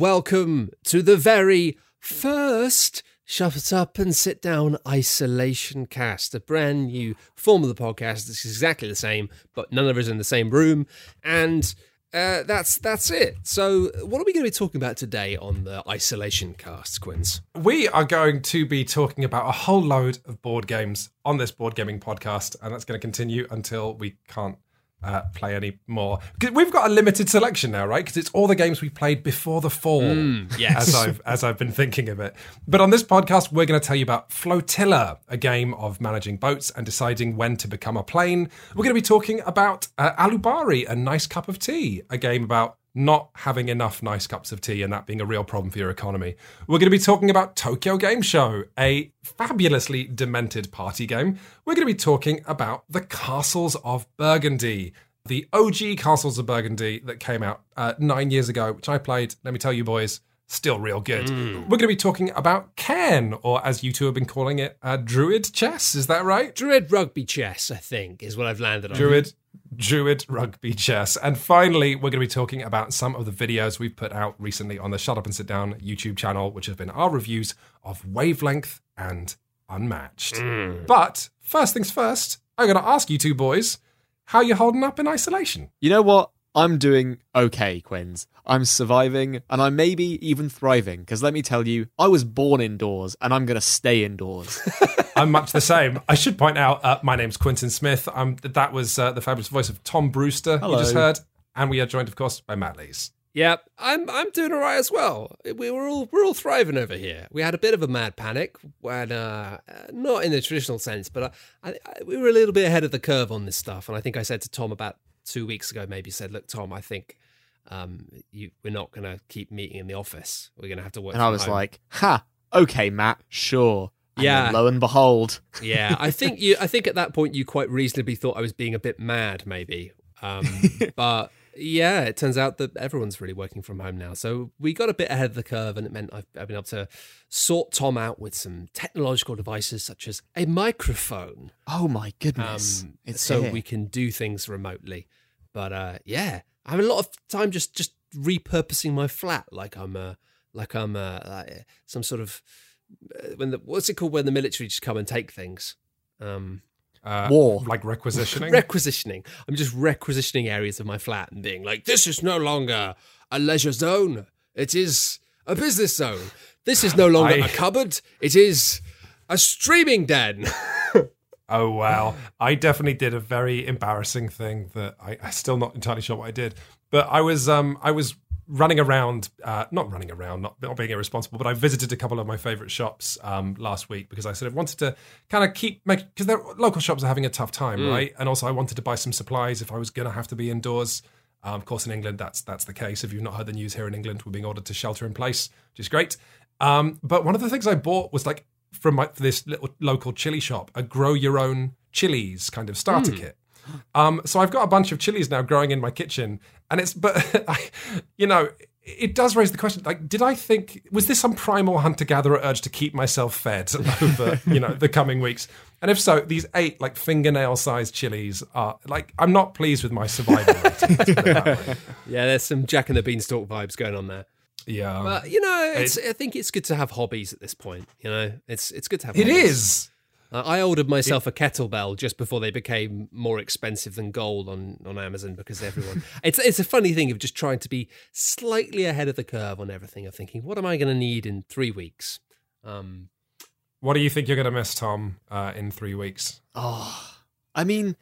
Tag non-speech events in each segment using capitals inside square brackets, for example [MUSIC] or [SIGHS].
welcome to the very first Shut Up and Sit Down Isolation Cast, a brand new form of the podcast. It's exactly the same, but none of us in the same room. And uh, that's that's it. So, what are we going to be talking about today on the Isolation Cast, Quinns? We are going to be talking about a whole load of board games on this board gaming podcast, and that's going to continue until we can't uh, play any more. We've got a limited selection now, right? Because it's all the games we played before the fall. yes. as I've as I've been thinking of it. But on this podcast, we're going to tell you about Flotilla, a game of managing boats and deciding when to become a plane. We're going to be talking about uh, Alubari, a nice cup of tea, a game about not having enough nice cups of tea and that being a real problem for your economy. We're going to be talking about Tokyo Game Show, a fabulously demented party game. We're going to be talking about the Castles of Burgundy, the OG Castles of Burgundy that came out uh, nine years ago, which I played. Let me tell you, boys, still real good. We're going to be talking about Cairn, or as you two have been calling it, uh, Druid chess. Is that right? Druid rugby chess, I think, is what I've landed on. Druid, Druid rugby chess. And finally, we're going to be talking about some of the videos we've put out recently on the Shut Up and Sit Down YouTube channel, which have been our reviews of Wavelength and Unmatched. Mm. But first things first, I'm going to ask you two boys how you're holding up in isolation. You know what? I'm doing okay, Quinns. I'm surviving and I may be even thriving because let me tell you, I was born indoors and I'm going to stay indoors. [LAUGHS] I'm much the same. I should point out, uh, my name's Quintin Smith. Um, that was uh, the fabulous voice of Tom Brewster Hello. you just heard. And we are joined, of course, by Matt Lees. Yeah, I'm I'm doing all right as well. We were all we're all thriving over here. We had a bit of a mad panic when, uh, uh, not in the traditional sense, but I, I, we were a little bit ahead of the curve on this stuff. And I think I said to Tom about two weeks ago, maybe said, "Look, Tom, I think um, you, we're not going to keep meeting in the office. We're going to have to work." and I was home." like, ha, okay, Matt, sure. And Yeah. lo and behold, "Yeah, I [LAUGHS] think you. I think at that point you quite reasonably thought I was being a bit mad, maybe." Um, [LAUGHS] but yeah, it turns out that everyone's really working from home now. So we got a bit ahead of the curve, and it meant I've, I've been able to sort Tom out with some technological devices such as a microphone, oh my goodness. um, it's so here. we can do things remotely. But uh, yeah, I have a lot of time just just repurposing my flat like I'm a like I'm a, like some sort of uh, when the what's it called when the military just come and take things. Um, Uh, War. Like [LAUGHS] requisitioning. requisitioning. I'm just requisitioning areas of my flat and being like, this is no longer a leisure zone. It is a business zone. This is no longer I- a cupboard. It is a streaming den. [LAUGHS] Oh wow! I definitely did a very embarrassing thing that I, I'm still not entirely sure what I did. But I was um I was running around, uh, not running around, not, not being irresponsible, but I visited a couple of my favorite shops um last week because I sort of wanted to kind of keep make because their local shops are having a tough time, right? And also I wanted to buy some supplies if I was gonna have to be indoors. Um, of course, in England, that's that's the case. If you've not heard the news here in England, we're being ordered to shelter in place, which is great. Um, but one of the things I bought was like from my, this little local chili shop, a grow your own chilies kind of starter kit. Um, so I've got a bunch of chilies now growing in my kitchen, and it's but [LAUGHS] I, you know. It does raise the question: like, did I think was this some primal hunter-gatherer urge to keep myself fed [LAUGHS] over, you know, the coming weeks? And if so, these eight like fingernail-sized chilies are like I'm not pleased with my survival. rate, let's put it that way. [LAUGHS] yeah, there's some Jack and the Beanstalk vibes going on there. Yeah, But you know, it's, I think it's good to have hobbies at this point. You know, it's it's good to have. it hobbies. is. Uh, I ordered myself a kettlebell just before they became more expensive than gold on, on Amazon because everyone. [LAUGHS] it's it's a funny thing of just trying to be slightly ahead of the curve on everything. Of thinking, what am I going to need in three weeks? Um, What do you think you're going to miss, Tom, uh, in three weeks? Oh, I mean,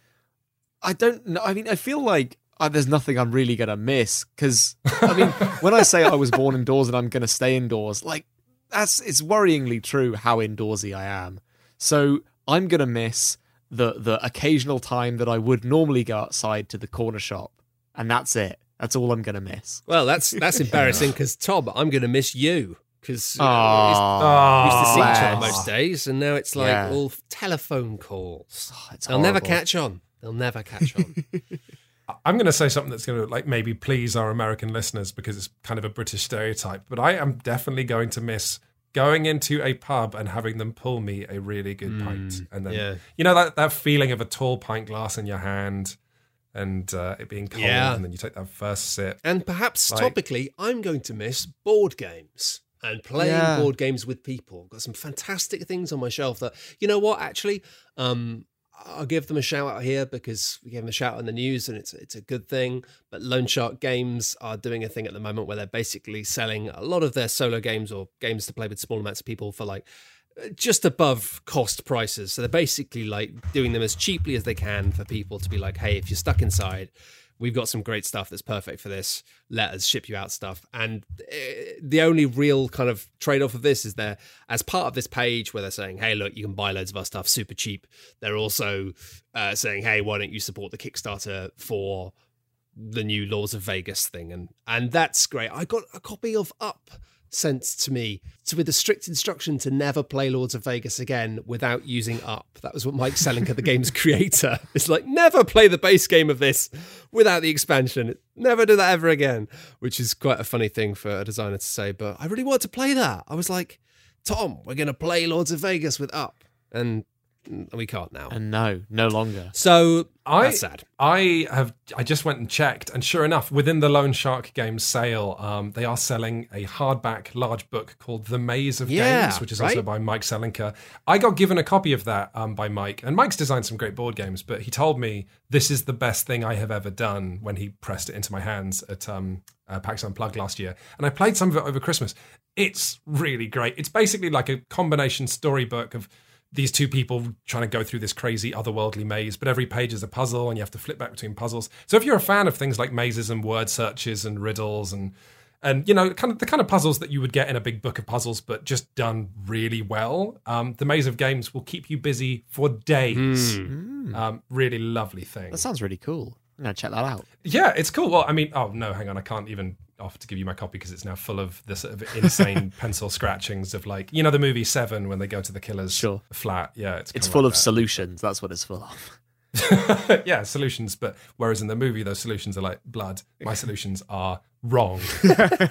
I don't know. I mean, I feel like uh, there's nothing I'm really going to miss because, I mean, when I say I was born indoors and I'm going to stay indoors, like, that's it's worryingly true how indoorsy I am. So I'm going to miss the the occasional time that I would normally go outside to the corner shop, and that's it. That's all I'm going to miss. well, that's that's [LAUGHS] embarrassing because Tom, I'm going to miss you because Aw. used to see each other most days, and now it's like Yeah. all telephone calls. Oh, it's They'll never catch on. They'll never catch on. [LAUGHS] I'm going to say something that's going to like maybe please our American listeners because it's kind of a British stereotype, but I am definitely going to miss going into a pub and having them pull me a really good pint, and then yeah. you know that that feeling of a tall pint glass in your hand, and uh, it being cold, Yeah. and then you take that first sip. And perhaps Like- topically, I'm going to miss board games and playing Yeah. board games with people. Got some fantastic things on my shelf that, you know what, actually, um, I'll give them a shout out here because we gave them a shout out in the news and it's it's a good thing. But Lone Shark Games are doing a thing at the moment where they're basically selling a lot of their solo games or games to play with small amounts of people for like uh, just above cost prices. So they're basically like doing them as cheaply as they can for people to be like, hey, if you're stuck inside, we've got some great stuff that's perfect for this. Let us ship you out stuff. And eh, the only real kind of trade off of this is they're, as part of this page where they're saying, hey, look, you can buy loads of our stuff super cheap. They're also uh, saying, hey, why don't you support the Kickstarter for the new Lords of Vegas thing? And and that's great. I got a copy of Up sent to me to, with a strict instruction to never play Lords of Vegas again without using Up. That was what Mike Selinker, the game's [LAUGHS] creator, is like, never play the base game of this without the expansion. Never do that ever again, which is quite a funny thing for a designer to say. But I really wanted to play that. I was like, Tom, we're going to play Lords of Vegas with Up. And we can't now. And no, no longer. So I- that's sad. I have. I just went and checked, and sure enough, within the Lone Shark Games sale, um, they are selling a hardback large book called The Maze of Yeah, Games, which is also by Mike Selinker. I got given a copy of that um, by Mike, and Mike's designed some great board games, but he told me this is the best thing I have ever done when he pressed it into my hands at um, uh, PAX Unplugged last year, and I played some of it over Christmas. It's really great. It's basically like a combination storybook of these two people trying to go through this crazy otherworldly maze, but every page is a puzzle and you have to flip back between puzzles. So if you're a fan of things like mazes and word searches and riddles and and you know kind of the kind of puzzles that you would get in a big book of puzzles, but just done really well, um, the Maze of Games will keep you busy for days. Um, really lovely thing. That sounds really cool. I'm gonna check that out. Yeah, it's cool. Well, I mean, oh no, hang on, I can't even offer to give you my copy because it's now full of the sort of insane [LAUGHS] pencil scratchings of like you know the movie Seven when they go to the killer's Sure. flat. Yeah, it's It's full like of solutions. That's what it's full of. [LAUGHS] yeah, solutions. But whereas in the movie, those solutions are like blood. My [LAUGHS] solutions are wrong.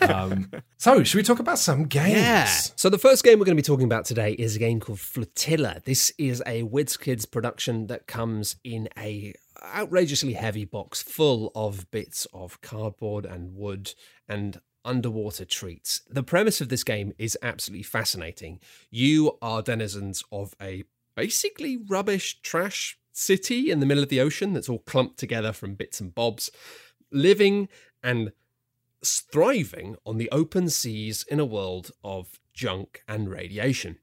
um, so, should we talk about some games? Yeah. So the first game we're going to be talking about today is a game called Flotilla. This is a WizKids production that comes in a outrageously heavy box full of bits of cardboard and wood and underwater treats. The premise of this game is absolutely fascinating. You are denizens of a basically rubbish trash city in the middle of the ocean that's all clumped together from bits and bobs, living and thriving on the open seas in a world of junk and radiation.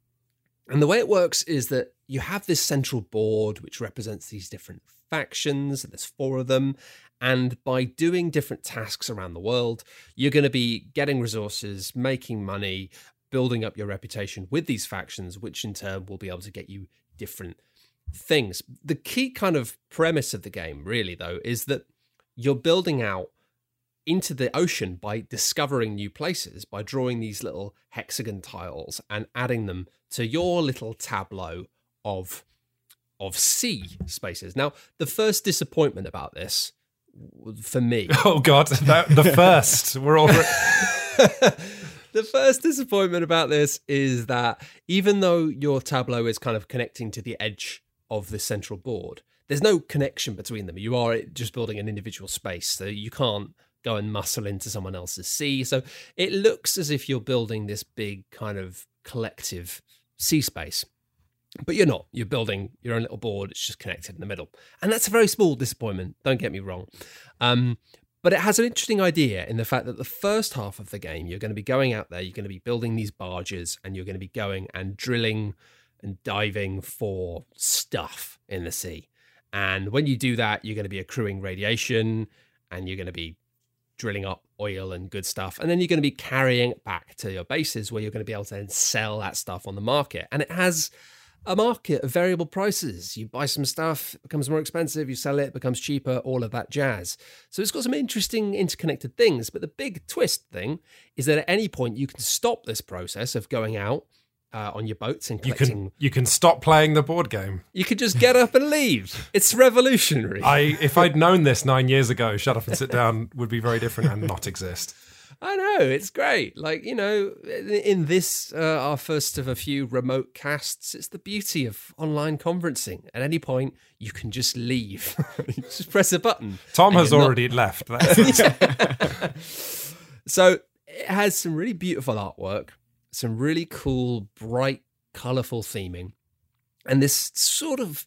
And the way it works is that you have this central board which represents these different factions, there's four of them, and by doing different tasks around the world, you're going to be getting resources, making money, building up your reputation with these factions, which in turn will be able to get you different things. The key kind of premise of the game, really, though, is that you're building out into the ocean by discovering new places, by drawing these little hexagon tiles and adding them to your little tableau of of sea spaces. Now, the first disappointment about this for me [LAUGHS] Oh God, that, the [LAUGHS] first. We're all. [LAUGHS] the first disappointment about this is that even though your tableau is kind of connecting to the edge of the central board, there's no connection between them. You are just building an individual space, so you can't go and muscle into someone else's sea. So it looks as if you're building this big kind of collective sea space. But you're not. You're building your own little board. It's just connected in the middle. And that's a very small disappointment. Don't get me wrong. Um, but it has an interesting idea in the fact that the first half of the game, you're going to be going out there, you're going to be building these barges, and you're going to be going and drilling and diving for stuff in the sea. And when you do that, you're going to be accruing radiation and you're going to be drilling up oil and good stuff. And then you're going to be carrying it back to your bases where you're going to be able to then sell that stuff on the market. And it has a market of variable prices. You buy some stuff, it becomes more expensive, you sell it, it becomes cheaper, all of that jazz. So it's got some interesting interconnected things. But the big twist thing is that at any point you can stop this process of going out uh, on your boats and You can you can stop playing the board game. You could just get up and leave. [LAUGHS] It's revolutionary. I if I'd known this nine years ago, shut up and sit down would be very different and not exist. I know it's great. Like you know, in this uh, our first of a few remote casts, it's the beauty of online conferencing. At any point, you can just leave. [LAUGHS] just press a button. Tom has you're not- already left. [LAUGHS] So it has some really beautiful artwork, some really cool, bright, colorful theming, and this sort of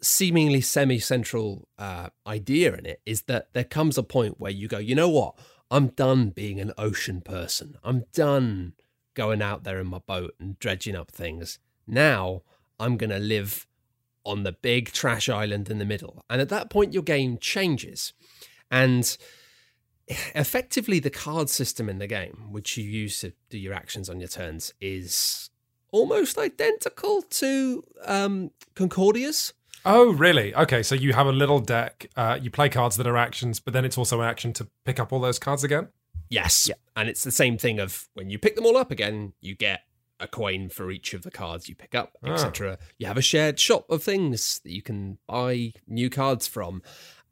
seemingly semi-central uh, idea in it is that there comes a point where you go, you know what? I'm done being an ocean person. I'm done going out there in my boat and dredging up things. Now I'm going to live on the big trash island in the middle. And at that point, your game changes. And effectively, the card system in the game, which you use to do your actions on your turns, is almost identical to um, Concordia's. Oh, really? Okay, so you have a little deck. Uh, you play cards that are actions, but then it's also an action to pick up all those cards again. Yes. And it's the same thing of when you pick them all up again, you get a coin for each of the cards you pick up, Ah. etc. You have a shared shop of things that you can buy new cards from.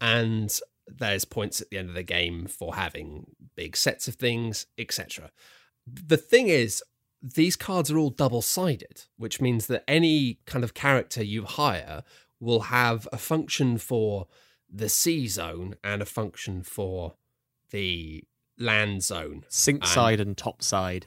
And there's points at the end of the game for having big sets of things, etc. The thing is, these cards are all double sided, which means that any kind of character you hire will have a function for the sea zone and a function for the land zone. Sink And- side and top side.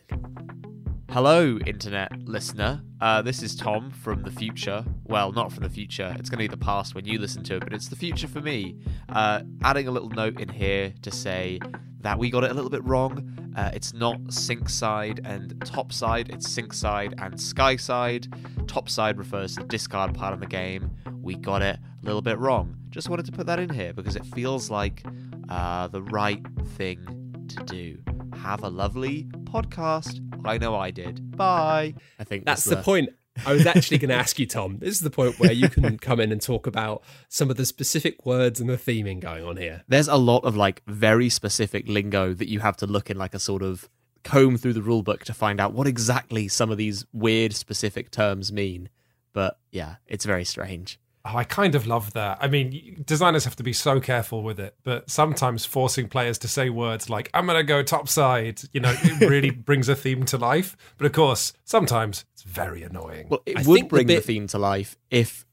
Hello, internet listener. Uh, this is Tom from the future. Well, not from the future. It's going to be the past when you listen to it, but it's the future for me. Uh, adding a little note in here to say that we got it a little bit wrong. Uh, it's not sink side and top side, it's sink side and sky side. Top side refers to the discard part of the game. We got it a little bit wrong. Just wanted to put that in here because it feels like uh, the right thing to do. Have a lovely podcast. I know I did. Bye. I think That's the point. I was actually going to ask you, Tom. This is the point where you can [LAUGHS] come in and talk about some of the specific words and the theming going on here. There's a lot of like very specific lingo that you have to look in like a sort of comb through the rule book to find out what exactly some of these weird specific terms mean. But yeah, it's very strange. Oh, I kind of love that. I mean, designers have to be so careful with it, but sometimes forcing players to say words like "I'm going to go topside," you know, it really [LAUGHS] brings a theme to life. But of course, sometimes it's very annoying. Well, it I would think the bring the theme to life if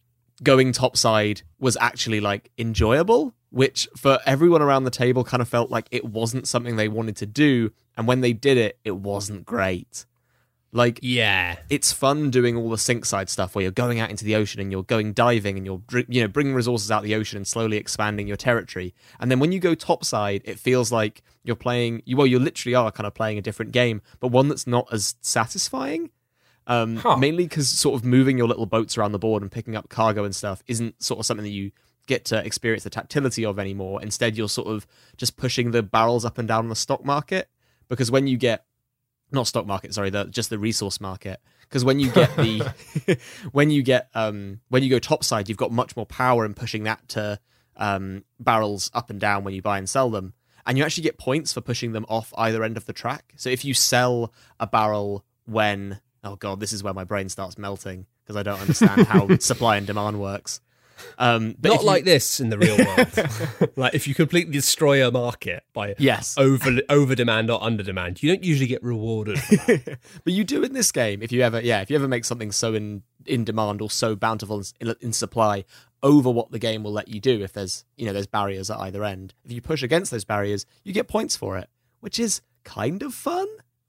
going topside was actually like enjoyable, which for everyone around the table kind of felt like it wasn't something they wanted to do. And when they did it, it wasn't great. Like, Yeah. it's fun doing all the sink side stuff where you're going out into the ocean and you're going diving and you're you know bringing resources out of the ocean and slowly expanding your territory. And then when you go topside, it feels like you're playing you well you literally are kind of playing a different game, but one that's not as satisfying. Um, Huh. Mainly because sort of moving your little boats around the board and picking up cargo and stuff isn't sort of something that you get to experience the tactility of anymore. Instead, you're sort of just pushing the barrels up and down on the stock market. Because when you get not stock market, sorry, the just the resource market. Because when you get the [LAUGHS] when you get um when you go topside, you've got much more power in pushing that to um barrels up and down when you buy and sell them. And you actually get points for pushing them off either end of the track. So if you sell a barrel when oh god, this is where my brain starts melting because I don't understand how [LAUGHS] supply and demand works. Um, but Not you- like this in the real world. [LAUGHS] like if you completely destroy a market by yes, over over demand or under demand, you don't usually get rewarded. for that. [LAUGHS] but you do in this game if you ever yeah if you ever make something so in in demand or so bountiful in, in supply over what the game will let you do if there's you know there's barriers at either end if you push against those barriers you get points for it which is kind of fun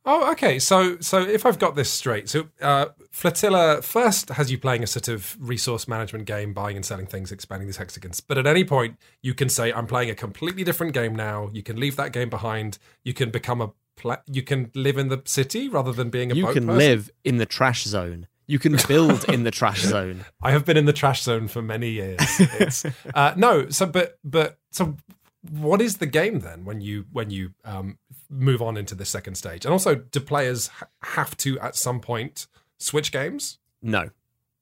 Oh, okay. So, so if I've got this straight, so uh, Flotilla first has you playing a sort of resource management game, buying and selling things, expanding these hexagons. But at any point, you can say, "I'm playing a completely different game now." You can leave that game behind. You can become a. Pla- you can live in the city rather than being a. you can person. live in the trash zone you can build in the trash [LAUGHS] zone I have been in the trash zone for many years. It's, uh, no, so but but so what is the game then when you when you um, move on into the second stage? And also, do players have to at some point switch games? No,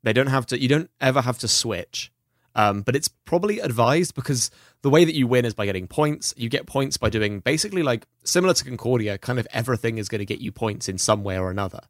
they don't have to. You don't ever have to switch. Um, but it's probably advised because the way that you win is by getting points. You get points by doing basically like similar to Concordia. Kind of everything is going to get you points in some way or another.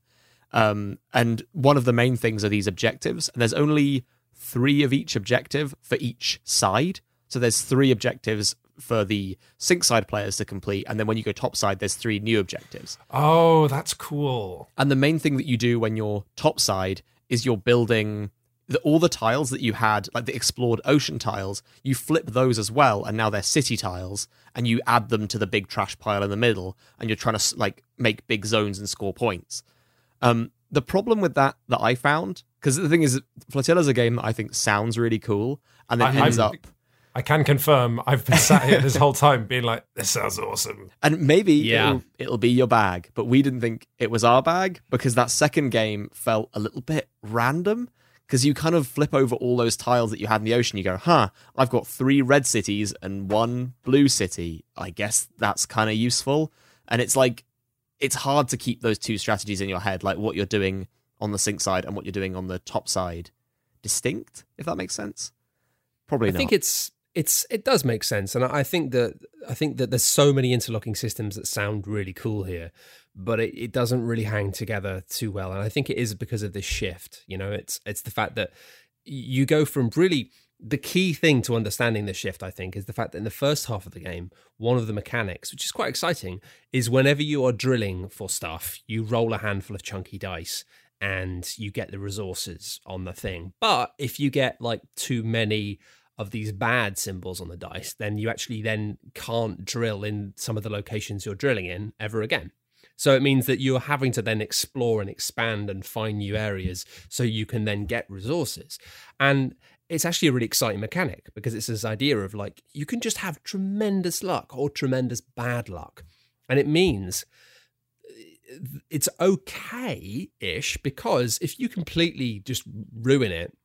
Um, and one of the main things are these objectives. And there's only three of each objective for each side. So there's three objectives for the sink side players to complete, and then when you go top side, there's three new objectives. Oh, that's cool. And the main thing that you do when you're top side is you're building the, all the tiles that you had, like the explored ocean tiles, you flip those as well, and now they're city tiles, and you add them to the big trash pile in the middle, and you're trying to like make big zones and score points. Um, the problem with that that I found, because the thing is, Flotilla is a game that I think sounds really cool, and then I- ends I'm- up, I can confirm I've been sat here this whole time being like, this sounds awesome. and maybe Yeah. it'll, it'll be your bag, but we didn't think it was our bag because that second game felt a little bit random. Because you kind of flip over all those tiles that you had in the ocean, you go, huh, I've got three red cities and one blue city. I guess that's kind of useful. And it's like, it's hard to keep those two strategies in your head, like what you're doing on the sink side and what you're doing on the top side, distinct, if that makes sense. Probably I not. think it's it's it does make sense, and I think that I think that there's so many interlocking systems that sound really cool here, but it, it doesn't really hang together too well, and I think it is because of this shift. You know, it's it's the fact that you go from really the key thing to understanding this shift, I think, is the fact that in the first half of the game, one of the mechanics, which is quite exciting, is whenever you are drilling for stuff, you roll a handful of chunky dice and you get the resources on the thing. But if you get like too many of these bad symbols on the dice, then you actually then can't drill in some of the locations you're drilling in ever again. So it means that you're having to then explore and expand and find new areas so you can then get resources. And it's actually a really exciting mechanic because it's this idea of like you can just have tremendous luck or tremendous bad luck. And it means uh, it's okay ish because if you completely just ruin it,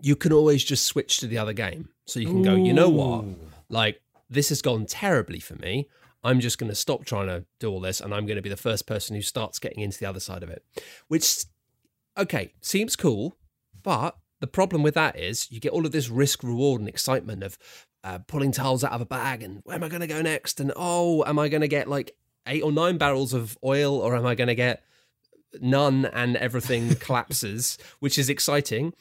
you can always just switch to the other game. So you can go, you know what? Like, this has gone terribly for me. I'm just going to stop trying to do all this and I'm going to be the first person who starts getting into the other side of it. Which, okay, seems cool. But the problem with that is you get all of this risk, reward, and excitement of uh, pulling tiles out of a bag and where am I going to go next? And oh, am I going to get like eight or nine barrels of oil or am I going to get none and everything [LAUGHS] collapses, which is exciting.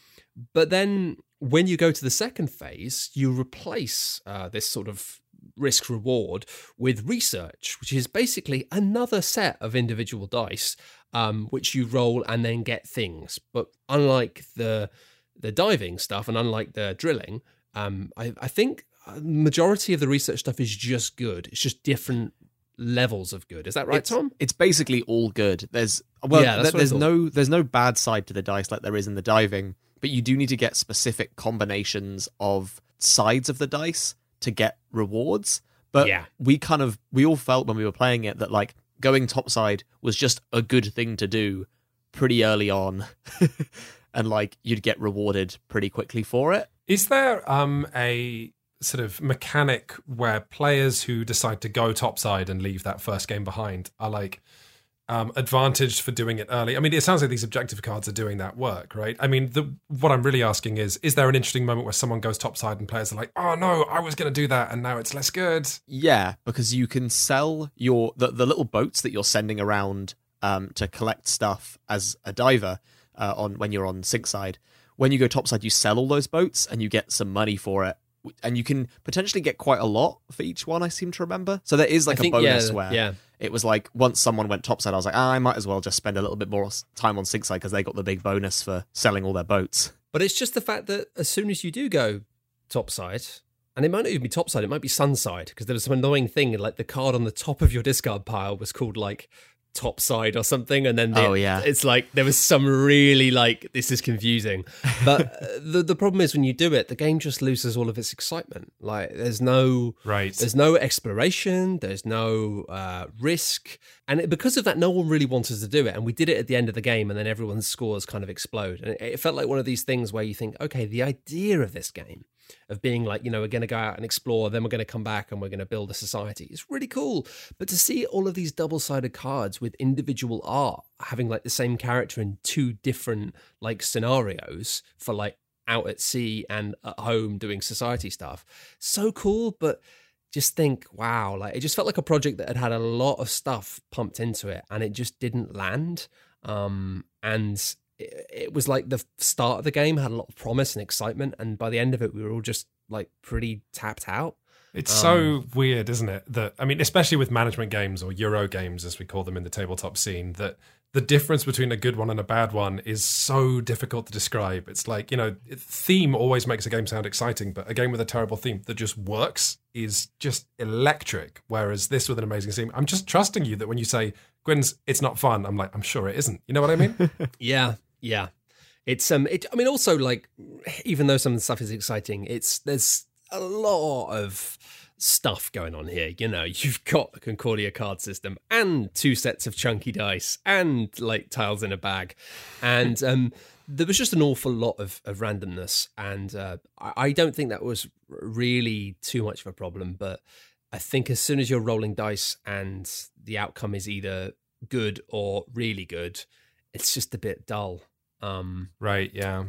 But then when you go to the second phase, you replace uh, this sort of risk reward with research, which is basically another set of individual dice, um, which you roll and then get things. But unlike the the diving stuff and unlike the drilling, um, I, I think majority of the research stuff is just good. It's just different levels of good. Is that right, it's, Tom? It's basically all good. There's well, Yeah, th- there's no there's no bad side to the dice like there is in the diving, but you do need to get specific combinations of sides of the dice to get rewards. But Yeah. we kind of we all felt when we were playing it that like going topside was just a good thing to do pretty early on, [LAUGHS] and like you'd get rewarded pretty quickly for it. Is there um, a sort of mechanic where players who decide to go topside and leave that first game behind are like um, advantaged for doing it early? I mean, it sounds like these objective cards are doing that work, right? I mean, the, what I'm really asking is: is there an interesting moment where someone goes topside and players are like, "Oh no, I was going to do that, and now it's less good." Yeah, because you can sell your the, the little boats that you're sending around um, to collect stuff as a diver uh, on when you're on sink side. When you go topside, you sell all those boats and you get some money for it, and you can potentially get quite a lot for each one. I seem to remember. So there is like I think, a bonus yeah, where yeah. It was like once someone went topside, I was like, ah, I might as well just spend a little bit more time on sink side because they got the big bonus for selling all their boats. But it's just the fact that as soon as you do go topside, and it might not even be topside, it might be sunside, because there was some annoying thing, like the card on the top of your discard pile was called like topside or something, and then the, Oh, yeah. it's like there was some really like this is confusing. But uh, [LAUGHS] the the problem is when you do it, the game just loses all of its excitement. Like there's no Right. there's no exploration, there's no uh, risk, and it, because of that, no one really wanted to do it. And we did it at the end of the game, and then everyone's scores kind of explode. And it, it felt like one of these things where you think, okay, the idea of this game, of being like, you know, we're going to go out and explore, then we're going to come back and we're going to build a society, It's really cool. But to see all of these double sided cards with individual art having like the same character in two different like scenarios for like out at sea and at home doing society stuff. So cool, but just think, wow, like it just felt like a project that had had a lot of stuff pumped into it and it just didn't land. Um, and it, it was like the start of the game had a lot of promise and excitement, and by the end of it, we were all just like pretty tapped out. It's um, so weird, isn't it? That I mean, especially with management games or Euro games, as we call them in the tabletop scene, that the difference between a good one and a bad one is so difficult to describe. It's like you know, theme always makes a game sound exciting, but a game with a terrible theme that just works is just electric. Whereas this with an amazing theme, I'm just trusting you that when you say Quinns, it's not fun. I'm like, I'm sure it isn't. You know what I mean? [LAUGHS] Yeah, yeah. It's um. It, I mean, also like, even though some of the stuff is exciting, it's there's a lot of stuff going on here. You know, you've got the Concordia card system and two sets of chunky dice and like tiles in a bag, and um, there was just an awful lot of, of randomness, and uh, I, I don't think that was really too much of a problem, but. I think as soon as you're rolling dice and the outcome is either good or really good, it's just a bit dull. Um, right? Yeah.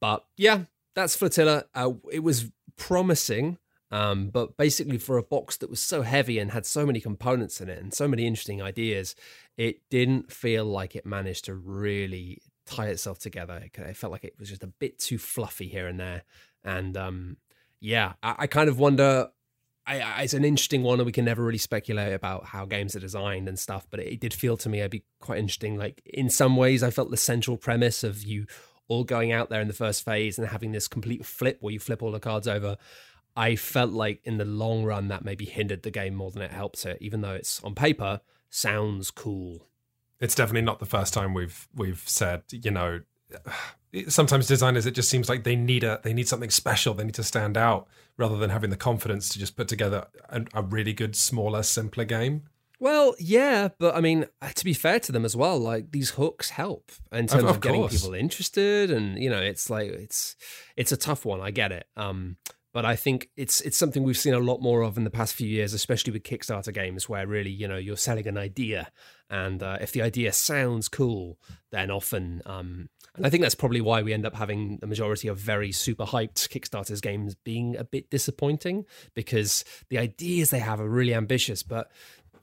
but yeah, that's Flotilla. Uh, it was promising, um, but basically for a box that was so heavy and had so many components in it and so many interesting ideas, it didn't feel like it managed to really tie itself together. It, it felt like it was just a bit too fluffy here and there, and um, yeah, I, I kind of wonder. I, I, it's an interesting one, and we can never really speculate about how games are designed and stuff. But it, it did feel to me it'd be quite interesting. Like in some ways, I felt the central premise of you all going out there in the first phase and having this complete flip where you flip all the cards over. I felt like in the long run that maybe hindered the game more than it helped it, even though it's on paper sounds cool. It's definitely not the first time we've we've said, you know, [SIGHS] sometimes designers it just seems like they need a they need something special, they need to stand out rather than having the confidence to just put together a, a really good smaller simpler game. Well, yeah, but I mean, uh, to be fair to them as well, like these hooks help in terms of, of getting course. people interested, and you know, it's like it's it's a tough one. I get it, um, but I think it's it's something we've seen a lot more of in the past few years, especially with Kickstarter games, where really you know you're selling an idea, and uh, if the idea sounds cool, then often, um, and I think that's probably why we end up having the majority of very super hyped Kickstarters games being a bit disappointing because the ideas they have are really ambitious, but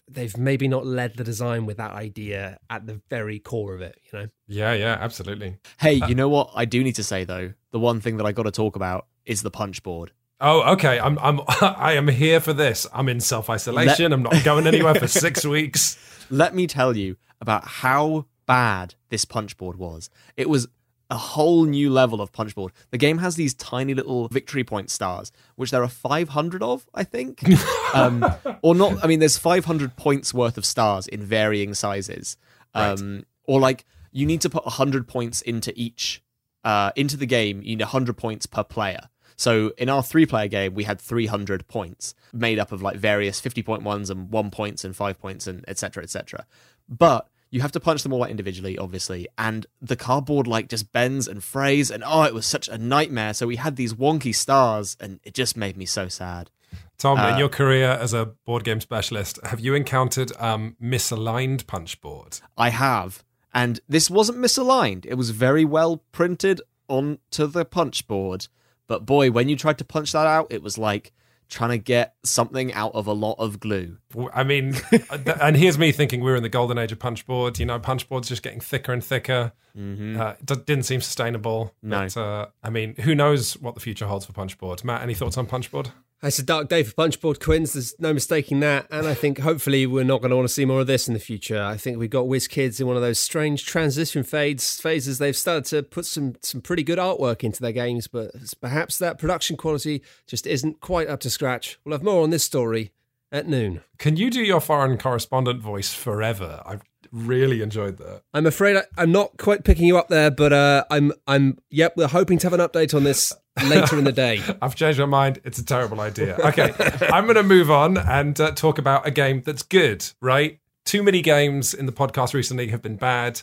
they've maybe not led the design with that idea at the very core of it, you know? Yeah, yeah, absolutely. Hey, you know what? I do need to say though, the one thing that I got to talk about is the punch board. Oh, okay. I'm I'm [LAUGHS] I am here for this. I'm in self isolation. I'm not going anywhere for six [LAUGHS] weeks. Let me tell you about how bad this punch board was. It was a whole new level of punch board. The game has these tiny little victory point stars, which there are 500 of, I think. [LAUGHS] um, or not, I mean, there's 500 points worth of stars in varying sizes. Um, Or like, you need to put 100 points into each, uh, into the game, you need 100 points per player. So in our three player game, we had 300 points made up of like various 50 point ones and one points and five points and etc. etc. But you have to punch them all out individually, obviously, and the cardboard like just bends and frays, and oh, it was such a nightmare. So we had these wonky stars, and it just made me so sad. Tom, in your career as a board game specialist, have you encountered um, misaligned punch board? I have, and this wasn't misaligned. It was very well printed onto the punch board, but boy, when you tried to punch that out, it was like trying to get something out of a lot of glue. I mean, [LAUGHS] and here's me thinking we're in the golden age of punch board. You know, punch board's just getting thicker and thicker. Uh, d- didn't seem sustainable. No. But, uh, I mean, who knows what the future holds for punch board? Matt, any thoughts on punch board? It's a dark day for Punchboard Quinns. There's no mistaking that. And I think hopefully we're not going to want to see more of this in the future. I think we've got WizKids in one of those strange transition fades phases. They've started to put some some pretty good artwork into their games, but perhaps that production quality just isn't quite up to scratch. We'll have more on this story at noon. Can you do your foreign correspondent voice forever? I've really enjoyed that. I'm afraid I, I'm not quite picking you up there, but uh, I'm I'm yep. We're hoping to have an update on this [LAUGHS] later in the day. I've changed my mind. It's a terrible idea. Okay, I'm going to move on and uh, talk about a game that's good, right? Too many games in the podcast recently have been bad.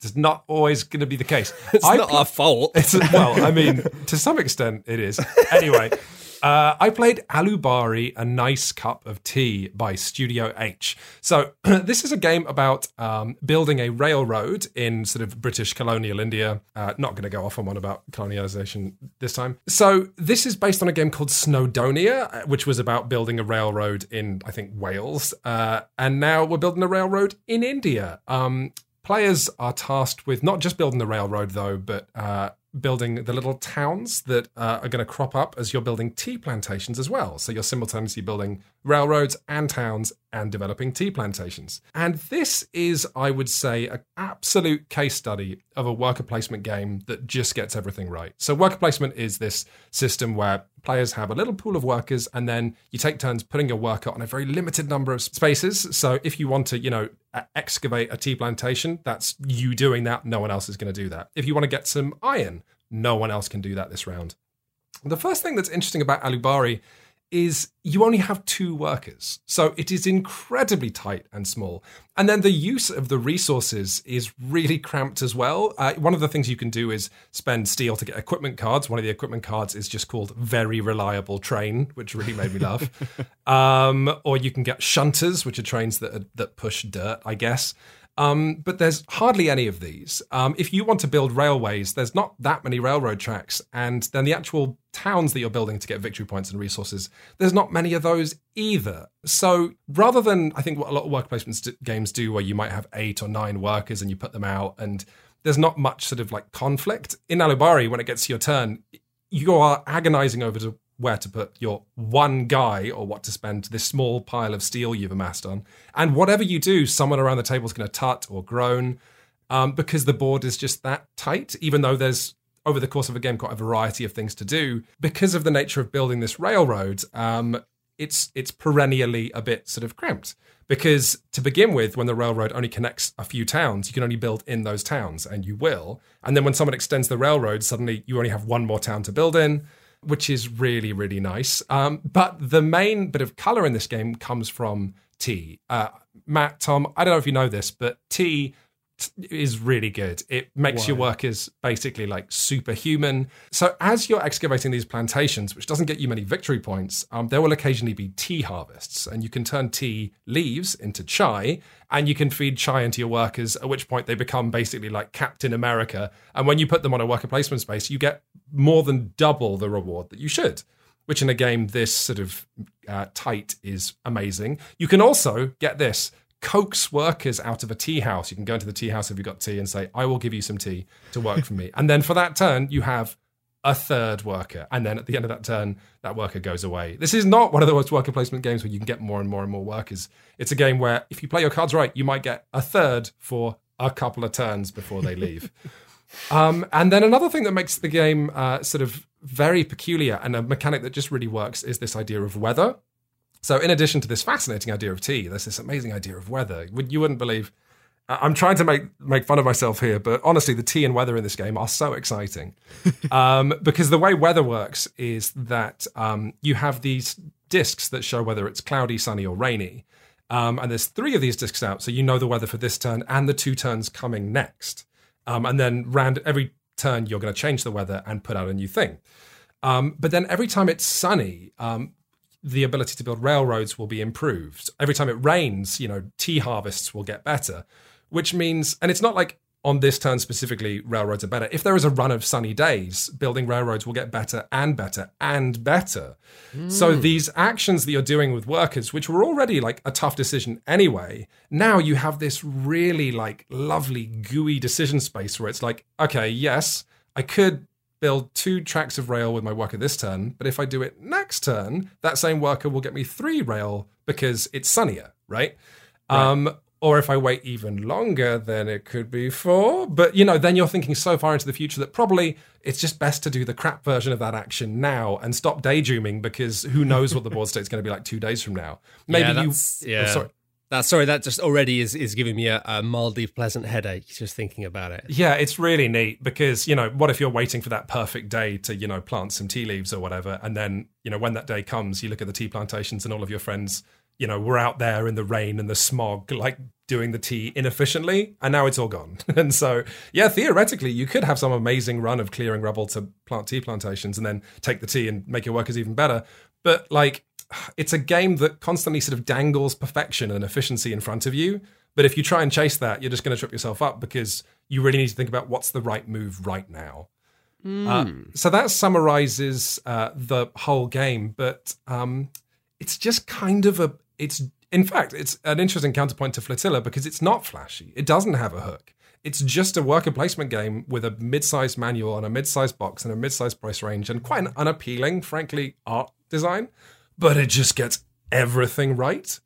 It's not always going to be the case. [LAUGHS] It's I not pl- our fault. It's well, I mean, to some extent, it is. Anyway, [LAUGHS] uh, I played Alubari, a nice cup of tea by Studio H. So [CLEARS THROAT] this is a game about um, building a railroad in sort of British colonial India. Uh, not going to go off on one about colonialization this time. So this is based on a game called Snowdonia, uh, which was about building a railroad in I think Wales, uh, and now we're building a railroad in India. Um, Players are tasked with not just building the railroad, though, but uh, building the little towns that uh, are going to crop up as you're building tea plantations as well. So you're simultaneously building railroads and towns and developing tea plantations. And this is, I would say, an absolute case study of a worker placement game that just gets everything right. So worker placement is this system where players have a little pool of workers and then you take turns putting your worker on a very limited number of spaces. So if you want to, you know, excavate a tea plantation, that's you doing that. No one else is going to do that. If you want to get some iron, no one else can do that this round. The first thing that's interesting about Alubari is you only have two workers. So it is incredibly tight and small. And then the use of the resources is really cramped as well. Uh, one of the things you can do is spend steel to get equipment cards. One of the equipment cards is just called Very Reliable Train, which really made me laugh. [LAUGHS] um, or you can get shunters, which are trains that, are, that push dirt, I guess. Um, but there's hardly any of these. Um, if you want to build railways, there's not that many railroad tracks. And then the actual towns that you're building to get victory points and resources, there's not many of those either. So rather than, I think, what a lot of work placement games do, where you might have eight or nine workers and you put them out, and there's not much sort of like conflict. In Alubari, when it gets to your turn, you are agonizing over to where to put your one guy or what to spend this small pile of steel you've amassed on. And whatever you do, someone around the table is going to tut or groan um, because the board is just that tight, even though there's over the course of a game quite a variety of things to do. Because of the nature of building this railroad, um, it's it's perennially a bit sort of cramped. Because to begin with, when the railroad only connects a few towns, you can only build in those towns, and you will. And then when someone extends the railroad, suddenly you only have one more town to build in which is really, really nice. Um, but the main bit of color in this game comes from tea. Uh, Matt, Tom, I don't know if you know this, but tea is really good. It makes your workers basically like superhuman. So as you're excavating these plantations, which doesn't get you many victory points, um, there will occasionally be tea harvests, and you can turn tea leaves into chai, and you can feed chai into your workers. At which point they become basically like Captain America. And when you put them on a worker placement space, you get more than double the reward that you should which in a game this sort of uh, tight is amazing. You can also get this coax workers out of a tea house. You can go into the tea house if you've got tea and say, I will give you some tea to work for me. And then for that turn, you have a third worker. And then at the end of that turn, that worker goes away. This is not one of those worker placement games where you can get more and more and more workers. It's a game where if you play your cards right, you might get a third for a couple of turns before they leave. [LAUGHS] um, and then another thing that makes the game uh, sort of very peculiar and a mechanic that just really works is this idea of weather. So, in addition to this fascinating idea of tea, there's this amazing idea of weather. You wouldn't believe. I'm trying to make make fun of myself here, but honestly, the tea and weather in this game are so exciting [LAUGHS] um, because the way weather works is that um, you have these discs that show whether it's cloudy, sunny, or rainy, um, and there's three of these discs out, so you know the weather for this turn and the two turns coming next, um, and then round every turn you're going to change the weather and put out a new thing. Um, but then every time it's sunny, um, the ability to build railroads will be improved. Every time it rains, you know, tea harvests will get better, which means, and it's not like on this turn specifically, railroads are better. If there is a run of sunny days, building railroads will get better and better and better. Mm. So hmm. these actions that you're doing with workers, which were already like a tough decision anyway, now you have this really like lovely gooey decision space where it's like, okay, yes, I could build two tracks of rail with my worker this turn, but if I do it next turn, that same worker will get me three rail because it's sunnier, right? right. Um, or if I wait even longer, then it could be four. But you know, then you're thinking so far into the future that probably it's just best to do the crap version of that action now and stop daydreaming because who knows what the board [LAUGHS] state's going to be like two days from now. Maybe yeah, you. Yeah. Oh, sorry. That sorry, that just already is is giving me a, a, mildly pleasant headache just thinking about it. Yeah, it's really neat because you know what if you're waiting for that perfect day to you know plant some tea leaves or whatever, and then you know when that day comes, you look at the tea plantations and all of your friends, you know, were out there in the rain and the smog, like doing the tea inefficiently, and now it's all gone. [LAUGHS] and so, yeah, theoretically, you could have some amazing run of clearing rubble to plant tea plantations and then take the tea and make your workers even better. But like it's a game that constantly sort of dangles perfection and efficiency in front of you. But if you try and chase that, you're just going to trip yourself up because you really need to think about what's the right move right now. Mm. Uh, so that summarizes uh, the whole game, but um, it's just kind of a. It's in fact, it's an interesting counterpoint to Flotilla because it's not flashy. It doesn't have a hook. it's just a worker placement game with a mid-sized manual and a mid-sized box and a mid-sized price range and quite an unappealing, frankly, art design. But it just gets everything right.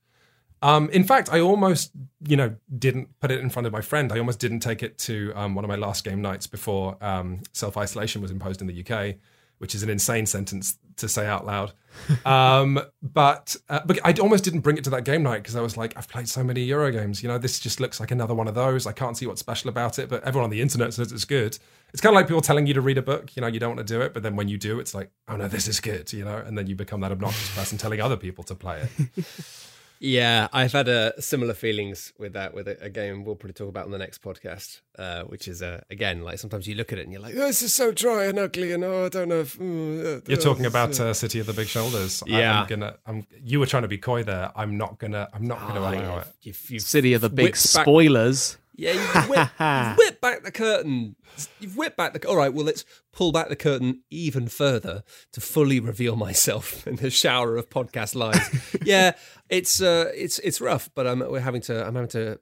Um, in fact, I almost, you know, didn't put it in front of my friend. I almost didn't take it to um, one of my last game nights before um, self isolation was imposed in the UK, which is an insane sentence to say out loud. [LAUGHS] um, but uh, but I almost didn't bring it to that game night because I was like, I've played so many Euro games. You know, this just looks like another one of those. I can't see what's special about it, but everyone on the internet says it's good. It's kind of like people telling you to read a book. You know, you don't want to do it, but then when you do, it's like, oh no, this is good. You know, and then you become that obnoxious person telling other people to play it. [LAUGHS] Yeah, I've had uh, similar feelings with that with a, a, game we'll probably talk about on the next podcast, uh, which is uh, again like sometimes you look at it and you're like, oh, this is so dry and ugly, and oh, I don't know. If, mm, you're talking about uh, City of the Big Shoulders. Yeah, I, am gonna. I'm, you were trying to be coy there. I'm not gonna. I'm not gonna oh, allow yeah. it. You've, you've City of the Big Spoilers. Back, yeah, you've [LAUGHS] whipped back the curtain. You've whipped back the. All right, well, let's pull back the curtain even further to fully reveal myself [LAUGHS] in the shower of podcast lies. yeah, [LAUGHS] it's uh, it's it's rough, but I'm we're having to. I'm having to.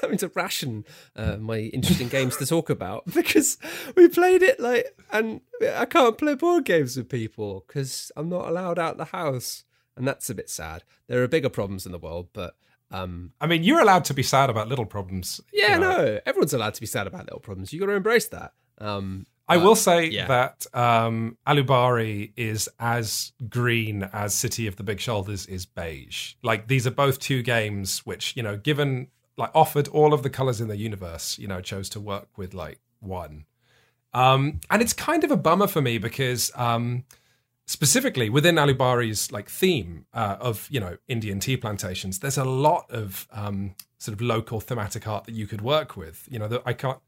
having to ration uh, my interesting games to talk about because we played it like and I can't play board games with people because I'm not allowed out the house and that's a bit sad. There are bigger problems in the world, but um, I mean, you're allowed to be sad about little problems. Yeah, you know. no, everyone's allowed to be sad about little problems. You got to embrace that. Um, I will say yeah. that um, Alubari is as green as City of the Big Shoulders is beige. Like these are both two games which, you know, given like offered all of the colors in the universe, you know, chose to work with like one. Um, and it's kind of a bummer for me because um, specifically within Alubari's like theme uh, of you know Indian tea plantations, there's a lot of um, sort of local thematic art that you could work with. You know, the, I can't.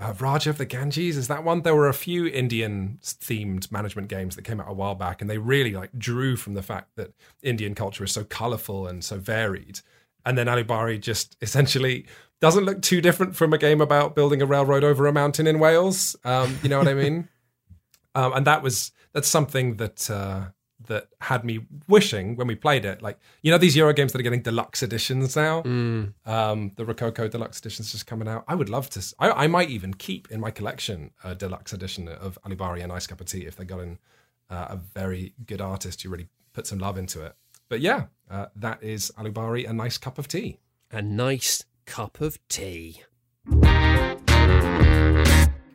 Uh, Raja of the Ganges is that one. There were a few Indian themed management games that came out a while back, and they really like drew from the fact that Indian culture is so colorful and so varied. And then Alibari just [LAUGHS] essentially doesn't look too different from a game about building a railroad over a mountain in Wales. Um, you know what I mean? [LAUGHS] Um, and that was that's something that uh, that had me wishing when we played it. Like you know these Euro games that are getting deluxe editions now. Mm. Um, the Rococo deluxe editions just coming out. I would love to. I, I, might even keep in my collection a deluxe edition of Alubari and Ice Cup of Tea if they got in uh, a very good artist who really put some love into it. But yeah, uh, that is Alubari, a nice cup of tea. A nice cup of tea.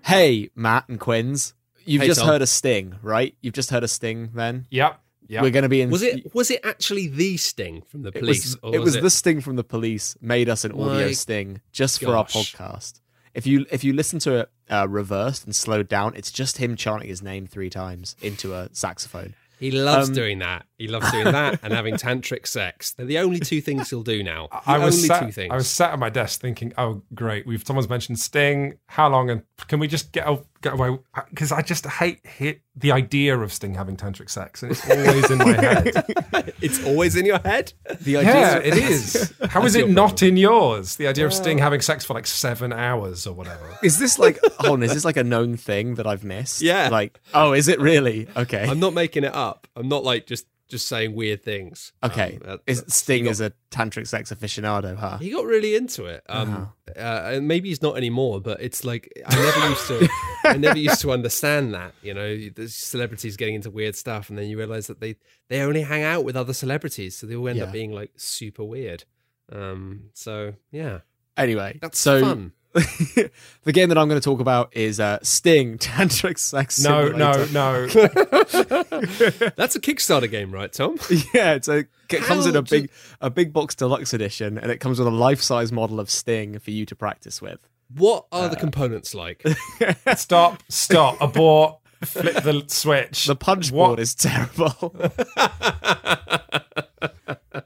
Hey, Matt and Quinns. You've Hey, just Tom. heard a sting, right? You've just heard a sting, then. Yep. Yep. We're going to be in. Was it was it actually the sting from the It police? was, or it was the sting from the police made us an audio My sting just for our podcast. If you if you listen to it uh, reversed and slowed down, it's just him chanting his name three times into a saxophone. He loves Um, doing that. He loves doing that and having tantric sex. They're the only two things he'll do now. The I was only sat, two things. I was sat at my desk thinking, "Oh, great! We've someone's mentioned Sting. How long? And can we just get get away? Because I just hate hit the idea of Sting having tantric sex, and it's always in my head. [LAUGHS] it's always in your head. The idea yeah, it is. [LAUGHS] How is it your not in yours? The idea of Sting oh. having sex for like seven hours or whatever. is this like hold on, is this like a known thing that I've missed? Yeah. Like, oh, is it really? Okay. I'm not making it up. I'm not like just just saying weird things. okay. Um, uh, that's- Sting he is a tantric sex aficionado, huh? He got really into it. Um, uh and maybe he's not anymore, but it's like I never used to. I never used to understand that. You know, there's celebrities getting into weird stuff, and then you realize that they they only hang out with other celebrities, so they all end Yeah. up being like super weird. Um, so yeah, Anyway, that's so fun. The game that I'm going to talk about is uh, Sting [LAUGHS] Tantric Sex No, no, Simulator. no. [LAUGHS] That's a Kickstarter game, right, Tom? Yeah, it's a, it comes in a big a big box deluxe edition, and it comes with a life size model of Sting for you to practice with. What are the components like? [LAUGHS] Stop! Stop! Abort! Flip the switch. The punch What? board is terrible.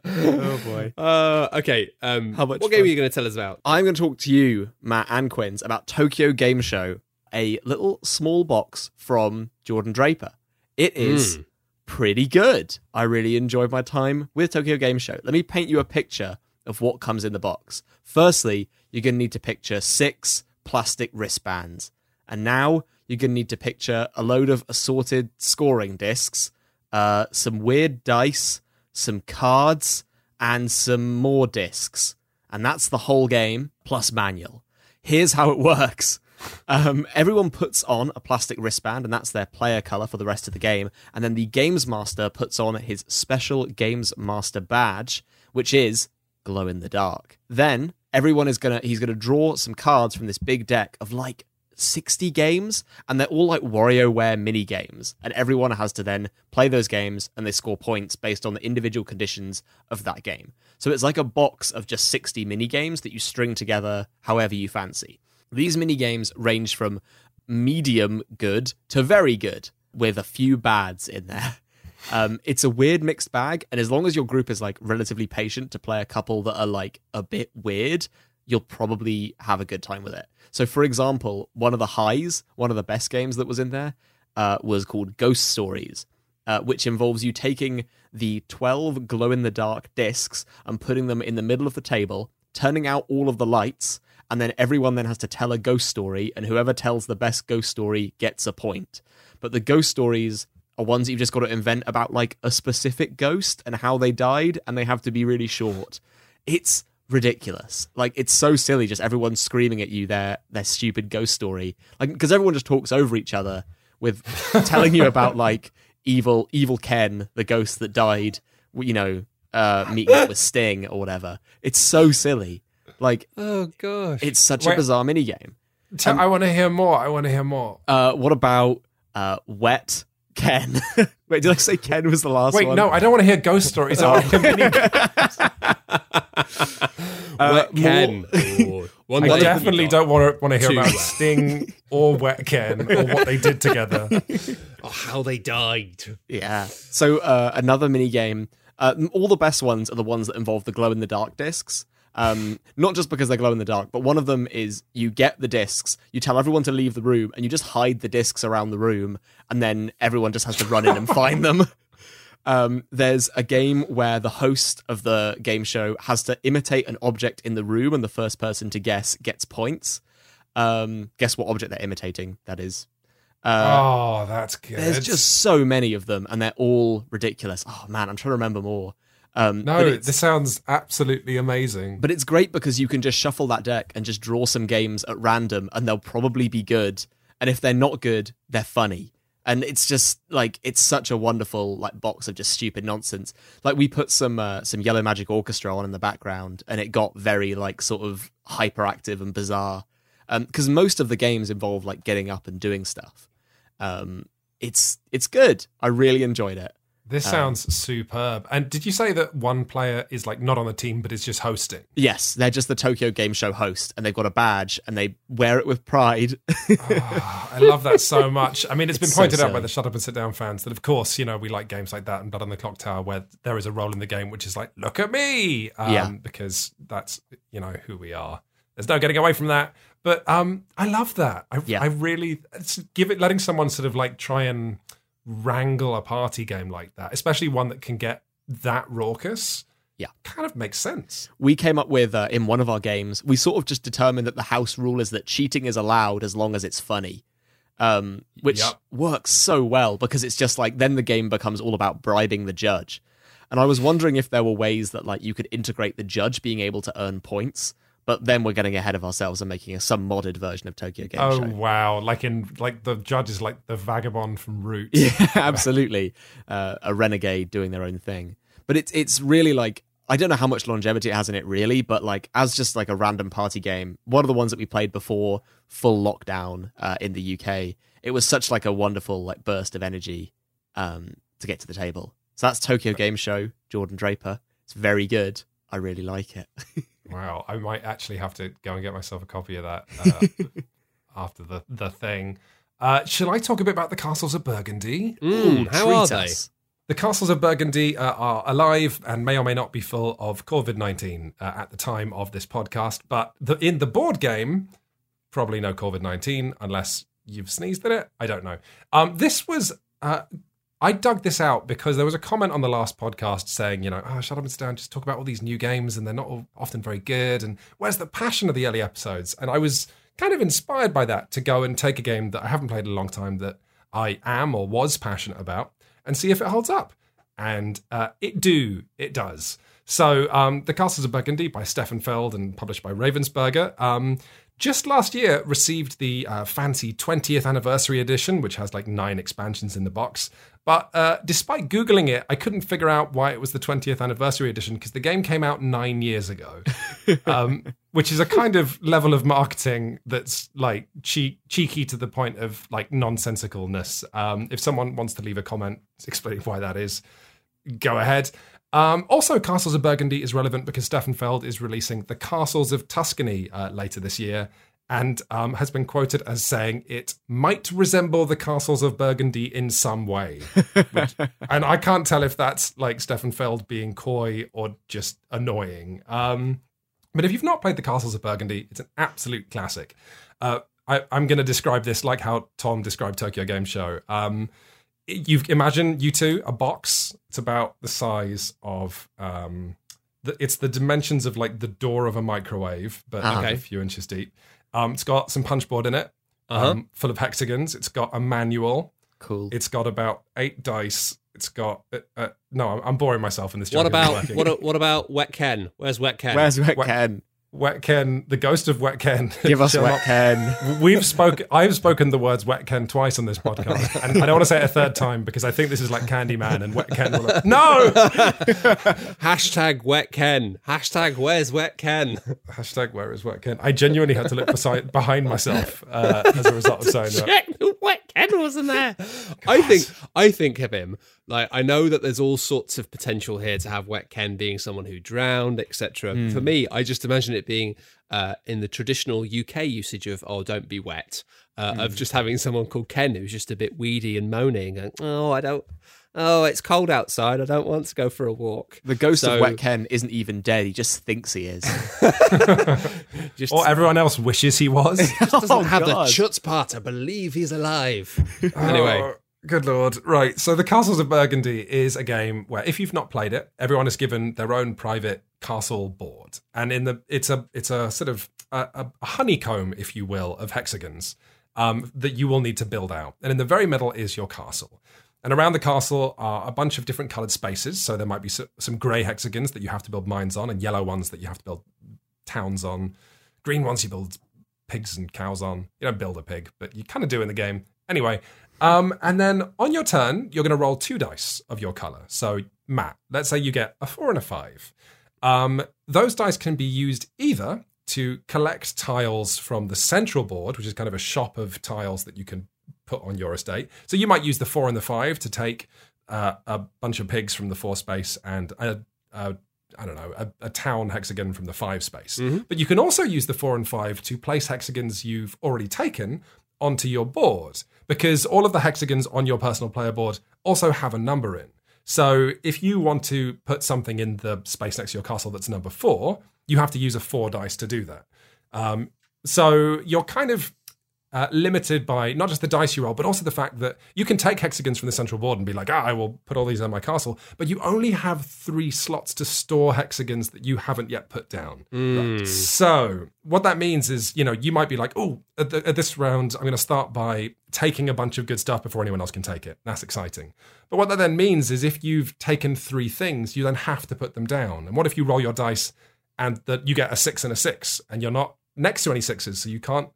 Oh boy. [LAUGHS] Uh, okay. Um, How much what game are you going to tell us about? I'm going to talk to you, Matt and Quinns, about Tokyo Game Show, a little small box from Jordan Draper. It is pretty good. I really enjoyed my time with Tokyo Game Show. Let me paint you a picture of what comes in the box. Firstly, you're going to need to picture six plastic wristbands. And now you're going to need to picture a load of assorted scoring discs, uh, some weird dice, some cards, and some more discs. And that's the whole game plus manual. Here's how it works. Um, everyone puts on a plastic wristband, and that's their player color for the rest of the game. And then the games master puts on his special games master badge, which is glow in the dark. Then everyone is gonna he's gonna draw some cards from this big deck of like 60 games and they're all like WarioWare mini games and everyone has to then play those games and they score points based on the individual conditions of that game. So it's like a box of just 60 mini games that you string together however you fancy. These mini games range from medium good to very good with a few bads in there. [LAUGHS] Um, it's a weird mixed bag, and as long as your group is like relatively patient to play a couple that are like a bit weird, you'll probably have a good time with it. So, for example, one of the highs, one of the best games that was in there, uh, was called Ghost Stories, uh, which involves you taking the 12 glow in the dark discs and putting them in the middle of the table, turning out all of the lights, and then everyone then has to tell a ghost story, and whoever tells the best ghost story gets a point. But the ghost stories are ones that you've just got to invent about like a specific ghost and how they died, and they have to be really short. It's ridiculous. Like it's so silly. Just everyone screaming at you their their stupid ghost story. Like because everyone just talks over each other with [LAUGHS] telling you about like evil evil Ken, the ghost that died. You know, uh, meeting up with Sting or whatever. It's so silly. Like Oh gosh. it's such Wait. a bizarre mini game. T- I want to hear more. I want to hear more. Uh, what about uh, Wet Ken? [LAUGHS] Wait, did I say Ken was the last one? Wait, one? no, I don't want to hear ghost stories. I want to hear mini- Uh, [LAUGHS] Wet Ken. Ooh, one I that- definitely don't want to want to hear Too about. Sting or Wet Ken or what they did together. [LAUGHS] Oh, how they died. Yeah. So uh, another mini game. Uh, all the best ones are the ones that involve the glow in the dark discs. Um, not just because they glow in the dark, but one of them is you get the discs, you tell everyone to leave the room, and you just hide the discs around the room, and then everyone just has to run in and find them. [LAUGHS] Um, there's a game where the host of the game show has to imitate an object in the room, and the first person to guess gets points. Um, guess what object they're imitating? That is. Uh, oh, that's good. there's just so many of them, and they're all ridiculous. Oh man, I'm trying to remember more. Um, no. This sounds absolutely amazing. but it's great because you can just shuffle that deck and just draw some games at random, and they'll probably be good. And if they're not good, they're funny. And it's just like it's such a wonderful like box of just stupid nonsense. Like we put some uh, some Yellow Magic Orchestra on in the background, and it got very like sort of hyperactive and bizarre. Because most of the games involve like getting up and doing stuff. Um, it's it's good. I really enjoyed it. This sounds superb. And did you say that one player is like not on the team but is just hosting? Yes, they're just the Tokyo Game Show host, and they've got a badge, and they wear it with pride. Oh, I love that so much. I mean, it's [LAUGHS] been It's so pointed out by the Shut Up and Sit Down fans that, of course, you know, we like games like that and Blood on the Clocktower where there is a role in the game which is like, look at me. Um, Yeah. Because that's, you know, who we are. There's no getting away from that. But um, I love that. I, Yeah. I really it's, give it, letting someone sort of like try and wrangle a party game like that, especially one that can get that raucous. Yeah. Kind of makes sense. we came up with uh, in one of our games we sort of just determined that the house rule is that cheating is allowed as long as it's funny um, which Yep. works so well because it's just like then the game becomes all about bribing the judge and i was wondering if there were ways that like you could integrate the judge being able to earn points but then we're getting ahead of ourselves and making a some modded version of tokyo game Oh show wow! Like in like the judge is like the vagabond from Roots. [LAUGHS] Yeah, absolutely. Uh, a renegade doing their own thing. But it's it's really like I don't know how much longevity it has in it really, but like as just like a random party game, one of the ones that we played before full lockdown uh, in the UK, it was such like a wonderful like burst of energy um, to get to the table. So that's Tokyo Game Show, Jordan Draper. It's very good. I really like it. [LAUGHS] Wow, I might actually have to go and get myself a copy of that uh, [LAUGHS] after the the thing. Uh, shall I talk a bit about the castles of Burgundy? Mm, how are they? The castles of Burgundy uh, are alive and may or may not be full of COVID nineteen uh, at the time of this podcast. But the, in the board game, probably no COVID nineteen unless you've sneezed at it. I don't know. Um, this was. Uh, I dug this out because there was a comment on the last podcast saying, you know, oh, shut up and down, just talk about all these new games and they're not often very good. And where's the passion of the early episodes? And I was kind of inspired by that to go and take a game that I haven't played in a long time that I am or was passionate about and see if it holds up. And uh, it do, it does. So, um, The Castles of Burgundy by Stefan Feld and published by Ravensburger. Um, just last year received the uh, fancy 20th anniversary edition, which has like nine expansions in the box. But uh, despite Googling it, I couldn't figure out why it was the 20th anniversary edition because the game came out nine years ago, [LAUGHS] um, which is a kind of level of marketing that's like che- cheeky to the point of like nonsensicalness. Um, if someone wants to leave a comment explaining why that is, go ahead. Um, also, Castles of Burgundy is relevant because Stefan Feld is releasing The Castles of Tuscany uh, later this year and um, has been quoted as saying it might resemble the Castles of Burgundy in some way. Which, [LAUGHS] and I can't tell if that's like Stefan Feld being coy or just annoying. Um, but if you've not played The Castles of Burgundy, it's an absolute classic. Uh, I, am going to describe this like how Tom described Tokyo Game Show. Um, you imagine you two a box. It's about the size of um, the, it's the dimensions of like the door of a microwave, but Ah. a few inches deep. Um, it's got some punchboard in it, Uh-huh. um, full of hexagons. It's got a manual. Cool. It's got about eight dice. It's got uh, uh, no. I'm, I'm boring myself in this. What joke isn't about what? What about Wet Ken? Where's Wet Ken? Where's Wet Wet- Ken? Wet Ken? The ghost of Wet Ken. [LAUGHS] Give us shall Wet Ken. We've spoken. I've spoken the words "wet Ken" twice on this podcast, and I don't want to say it a third time because I think this is like Candyman and wet Ken. Will no [LAUGHS] Hashtag Wet Ken. Hashtag Where's Wet Ken? hashtag Where is wet Ken? I genuinely had to look beside, behind myself uh, as a result of saying that. Check the Wet Ken wasn't there. I think I think of him like I know that there's all sorts of potential here to have Wet Ken being someone who drowned, etc. For me, I just imagine it being uh, in the traditional UK usage of "oh, don't be wet," uh, of just having someone called Ken who's just a bit weedy and moaning, and "oh, I don't." Oh, it's cold outside. I don't want to go for a walk. The ghost So- of Wet Ken isn't even dead. He just thinks he is. Just [LAUGHS] [LAUGHS] Or everyone else wishes he was. [LAUGHS] He just doesn't Oh, have God. the chutzpah to believe he's alive. anyway, Oh, good lord. Right. So, The Castles of Burgundy is a game where, if you've not played it, everyone is given their own private castle board, and in the it's a it's a sort of a, a honeycomb, if you will, of hexagons um, that you will need to build out. And in the very middle is your castle. And around the castle are a bunch of different colored spaces. So there might be some gray hexagons that you have to build mines on, and yellow ones that you have to build towns on. Green ones you build pigs and cows on. You don't build a pig, but you kind of do in the game. Anyway, um, and then on your turn, you're going to roll two dice of your color. So, Matt, let's say you get a four and a five. Um, those dice can be used either to collect tiles from the central board, which is kind of a shop of tiles that you can put on your estate. So you might use the four and the five to take uh, a bunch of pigs from the four space and a, a I don't know, a, a town hexagon from the five space. But you can also use the four and five to place hexagons you've already taken onto your board because all of the hexagons on your personal player board also have a number in. So if you want to put something in the space next to your castle that's number four, you have to use a four dice to do that. Um, so you're kind of uh, limited by not just the dice you roll, but also the fact that you can take hexagons from the central board and be like, ah, I will put all these on my castle, but you only have three slots to store hexagons that you haven't yet put down. So what that means is, you know, you might be like, oh, at, the, at this round, I'm going to start by taking a bunch of good stuff before anyone else can take it. That's exciting. But what that then means is, if you've taken three things, you then have to put them down. And what if you roll your dice and that you get a six and a six, and you're not next to any sixes, so you can't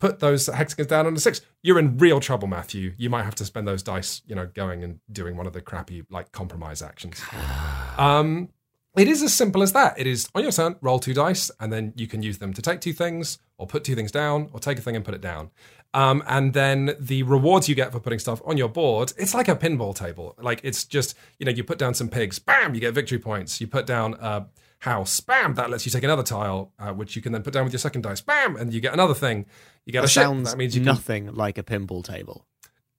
put those hexagons down on a six, you're in real trouble, Matthew. You might have to spend those dice, you know, going and doing one of the crappy like compromise actions. [SIGHS] Um, it is as simple as that. It is on your turn, roll two dice, and then you can use them to take two things, or put two things down, or take a thing and put it down. Um, and then the rewards you get for putting stuff on your board, it's like a pinball table. Like it's just, you know, you put down some pigs, bam, you get victory points. You put down a house, bam, that lets you take another tile, uh, which you can then put down with your second dice, bam, and you get another thing. You get That a ship. sounds That means you can nothing like a pinball table.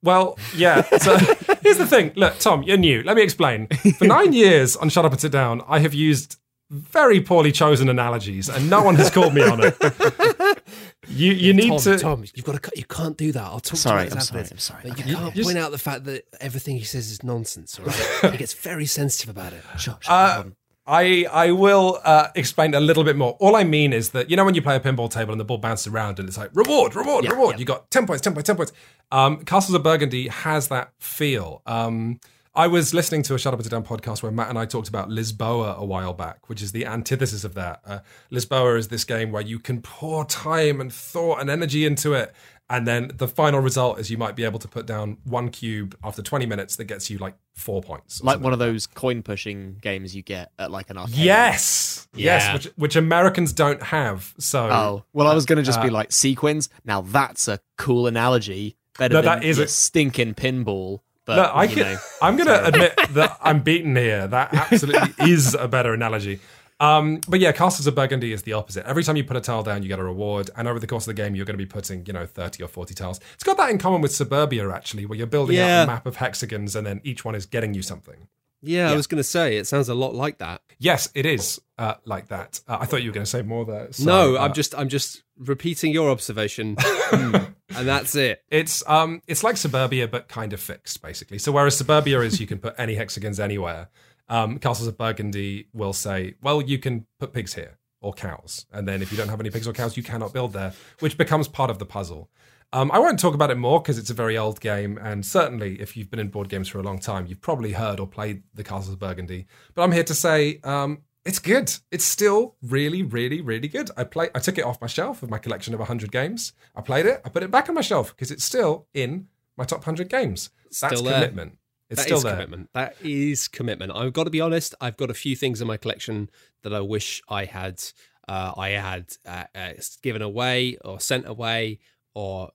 well, yeah. So [LAUGHS] here's the thing. Look, Tom, you're new. Let me explain. For nine years on Shut Up and Sit Down, I have used very poorly chosen analogies, and no one has called me on it. [LAUGHS] You you need Tom, to. Tom, you've got to. cut- You can't do that. I'll talk Sorry, to you I'm sorry. I'm sorry. But Okay. you can't just- point out the fact that everything he says is nonsense. All right? [LAUGHS] he gets very sensitive about it. Sure, sure. Uh. I I will uh, explain a little bit more. All I mean is that you know when you play a pinball table and the ball bounces around and it's like reward, reward, reward. You got ten points, ten points, ten points. Um, Castles of Burgundy has that feel. Um, I was listening to a Shut Up and Sit Down podcast where Matt and I talked about Lisboa a while back, which is the antithesis of that. Uh, Lisboa is this game where you can pour time and thought and energy into it, and then the final result is you might be able to put down one cube after 20 minutes that gets you like four points. Like one of those coin pushing games you get at like an arcade. Yes, Yeah. yes, which, which Americans don't have. So Oh well, I was going to just be Uh, like sequins. Now that's a cool analogy. Better No, than that is a- stinking pinball. But No, I can, know, [LAUGHS] I'm going to admit that [LAUGHS] I'm beaten here. That absolutely is a better analogy. Um, but yeah, Castles of Burgundy is the opposite. Every time you put a tile down, you get a reward, and over the course of the game, you're going to be putting, you know, thirty or forty tiles. It's got that in common with Suburbia, actually, where you're building Yeah. out a map of hexagons, and then each one is getting you something. Yeah, I was going to say it sounds a lot like that. Yes, it is uh, like that. Uh, I thought you were going to say more there. So, no, uh, I'm just I'm just repeating your observation, [LAUGHS] and that's it. It's um it's like Suburbia but kind of fixed basically. So whereas Suburbia is you can put any hexagons anywhere, um, Castles of Burgundy will say, well, you can put pigs here or cows, and then if you don't have any pigs or cows, you cannot build there, which becomes part of the puzzle. Um, I won't talk about it more because it's a very old game, and certainly if you've been in board games for a long time, you've probably heard or played the Castles of Burgundy. But I'm here to say um, it's good. It's still really, really, really good. I play. I took it off my shelf of my collection of 100 games. I played it. I put it back on my shelf because it's still in my top 100 games. That's Still there. commitment. It's That still is there. commitment. That is commitment. I've got to be honest. I've got a few things in my collection that I wish I had. Uh, I had uh, uh, given away or sent away or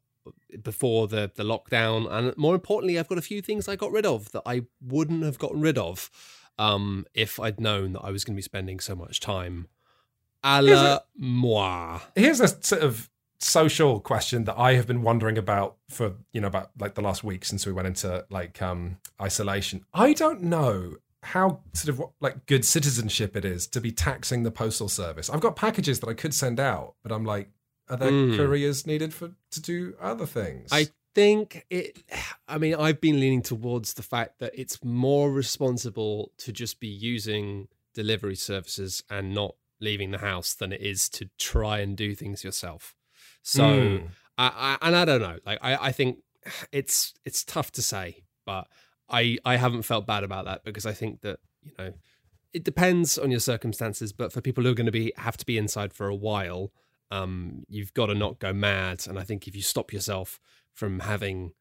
before the the lockdown, and more importantly, I've got a few things I got rid of that I wouldn't have gotten rid of um, if I'd known that I was going to be spending so much time. A la moi. Here's a sort of social question that I have been wondering about for you know about like the last week since we went into like um isolation. I don't know how sort of what, like good citizenship it is to be taxing the postal service. I've got packages that I could send out, but I'm like, are there Mm. couriers needed for to do other things? I think it. I mean, I've been leaning towards the fact that it's more responsible to just be using delivery services and not leaving the house than it is to try and do things yourself. So, Mm. I, I, and I don't know. Like, I, I think it's it's tough to say, but I I haven't felt bad about that because I think that you know it depends on your circumstances. But for people who are going to be have to be inside for a while, um, you've got to not go mad. And I think if you stop yourself from having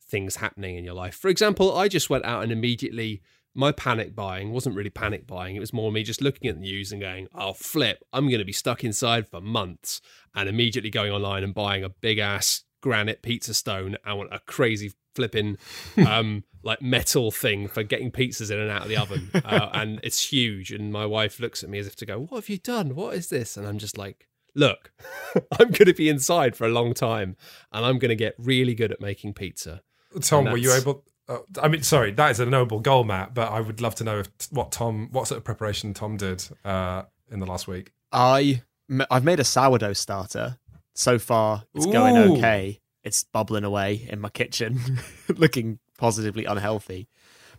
things happening in your life, for example, I just went out and immediately my panic buying wasn't really panic buying. It was more me just looking at the news and going, "Oh flip, I'm going to be stuck inside for months," and immediately going online and buying a big ass granite pizza stone and want a crazy flipping [LAUGHS] um like metal thing for getting pizzas in and out of the oven uh, and it's huge and my wife looks at me as if to go what have you done what is this and i'm just like look [LAUGHS] i'm going to be inside for a long time and i'm going to get really good at making pizza Tom, were you able? Uh, I mean, sorry, that is a noble goal, Matt. But I would love to know if what Tom, what sort of preparation Tom did uh, in the last week. I, I've made a sourdough starter. So far, it's going okay. It's bubbling away in my kitchen, [LAUGHS] looking positively unhealthy.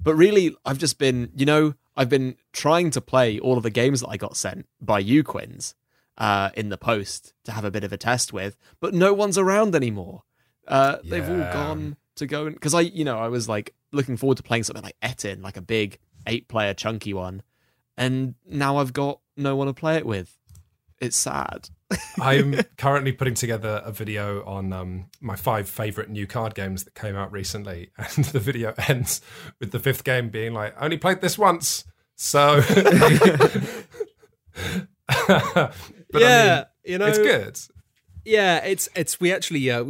But really, I've just been, you know, I've been trying to play all of the games that I got sent by you, Quinns, uh, in the post to have a bit of a test with. But no one's around anymore. Uh, They've all gone to go because I, you know, I was like looking forward to playing something like Etin, like a big eight-player chunky one, and now I've got no one to play it with. It's sad. [LAUGHS] I'm currently putting together a video on um, my five favorite new card games that came out recently, [LAUGHS] and the video ends with the fifth game being like, "I only played this once." So, [LAUGHS] [LAUGHS] yeah I you know it's good. Yeah, it's it's we actually uh,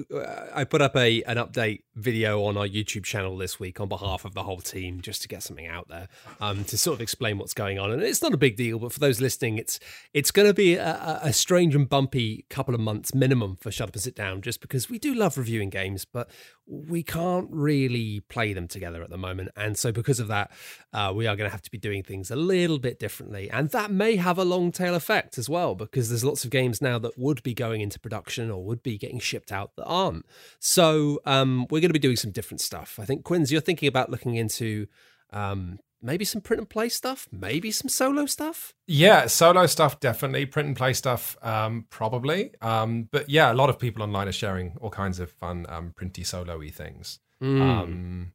I put up a an update video on our YouTube channel this week on behalf of the whole team just to get something out there um, to sort of explain what's going on. And it's not a big deal but for those listening it's it's going to be a, a- a strange and bumpy couple of months minimum for Shut Up and Sit Down just because we do love reviewing games but we can't really play them together at the moment. And so because of that uh, we are going to have to be doing things a little bit differently. And that may have a long tail effect as well because there's lots of games now that would be going into production or would be getting shipped out that aren't so um, we're going to be doing some different stuff i think Quinns, you're thinking about looking into um, maybe some print and play stuff maybe some solo stuff Yeah, solo stuff definitely, print and play stuff um, probably. Um, but yeah, a lot of people online are sharing all kinds of fun um, printy solo-y things. Hmm. Um,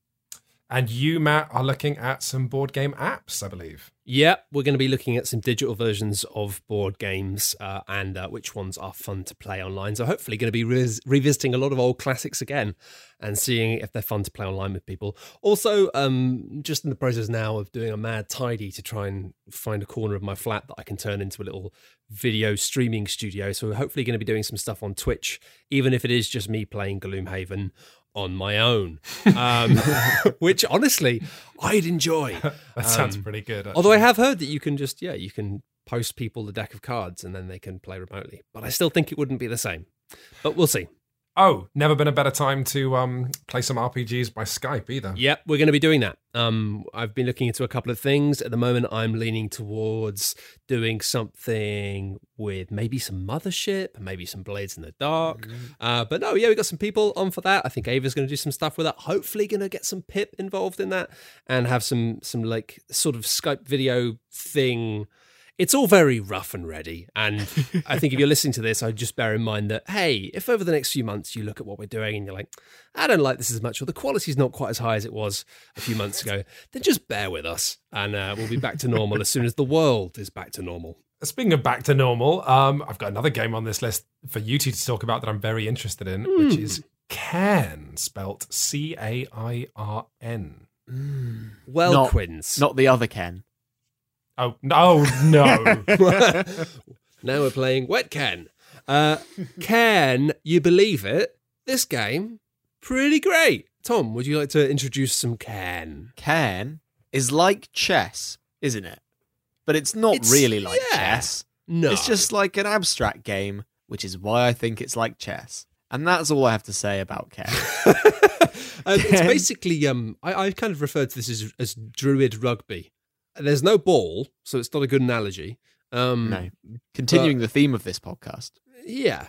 And you, Matt, are looking at some board game apps, I believe. Yeah, we're going to be looking at some digital versions of board games uh, and uh, which ones are fun to play online. So, hopefully, going to be re- revisiting a lot of old classics again and seeing if they're fun to play online with people. Also, um, just in the process now of doing a mad tidy to try and find a corner of my flat that I can turn into a little video streaming studio. So, we're hopefully going to be doing some stuff on Twitch, even if it is just me playing Gloomhaven on my own, [LAUGHS] um, which honestly I'd enjoy. [LAUGHS] That sounds Um, pretty good. Although I have heard that you can just yeah you can post people the deck of cards and then they can play remotely, but I still think it wouldn't be the same. But we'll see. Oh, never been a better time to um, play some RPGs by Skype either. Yep, we're going to be doing that. Um, I've been looking into a couple of things. At the moment, I'm leaning towards doing something with maybe some Mothership, maybe some Blades in the Dark. Uh, but no, yeah, we got some people on for that. I think Ava's going to do some stuff with that. Hopefully, going to get some Pip involved in that and have some some like sort of Skype video thing. It's all very rough and ready. And I think if you're listening to this, I'd just bear in mind that, hey, if over the next few months you look at what we're doing and you're like, I don't like this as much, or the quality's not quite as high as it was a few months ago, then just bear with us and uh, we'll be back to normal as soon as the world is back to normal. Speaking of back to normal, um, I've got another game on this list for you two to talk about that I'm very interested in, which Hmm. is Cairn, spelt C A I R N. Well, Not- Quinns. Not the other Ken. Oh, no, no. [LAUGHS] now we're playing Wet Can. Uh, can you believe it? This game, pretty great. Tom, would you like to introduce some Can? Ken is like chess, isn't it? But it's not It's- really like yeah. chess. No. It's just like an abstract game, which is why I think it's like chess. And that's all I have to say about Ken. [LAUGHS] um, it's basically um, I, I kind of refer to this as, as druid rugby. There's no ball, so it's not a good analogy. Um, no. Continuing the theme of this podcast. Yeah.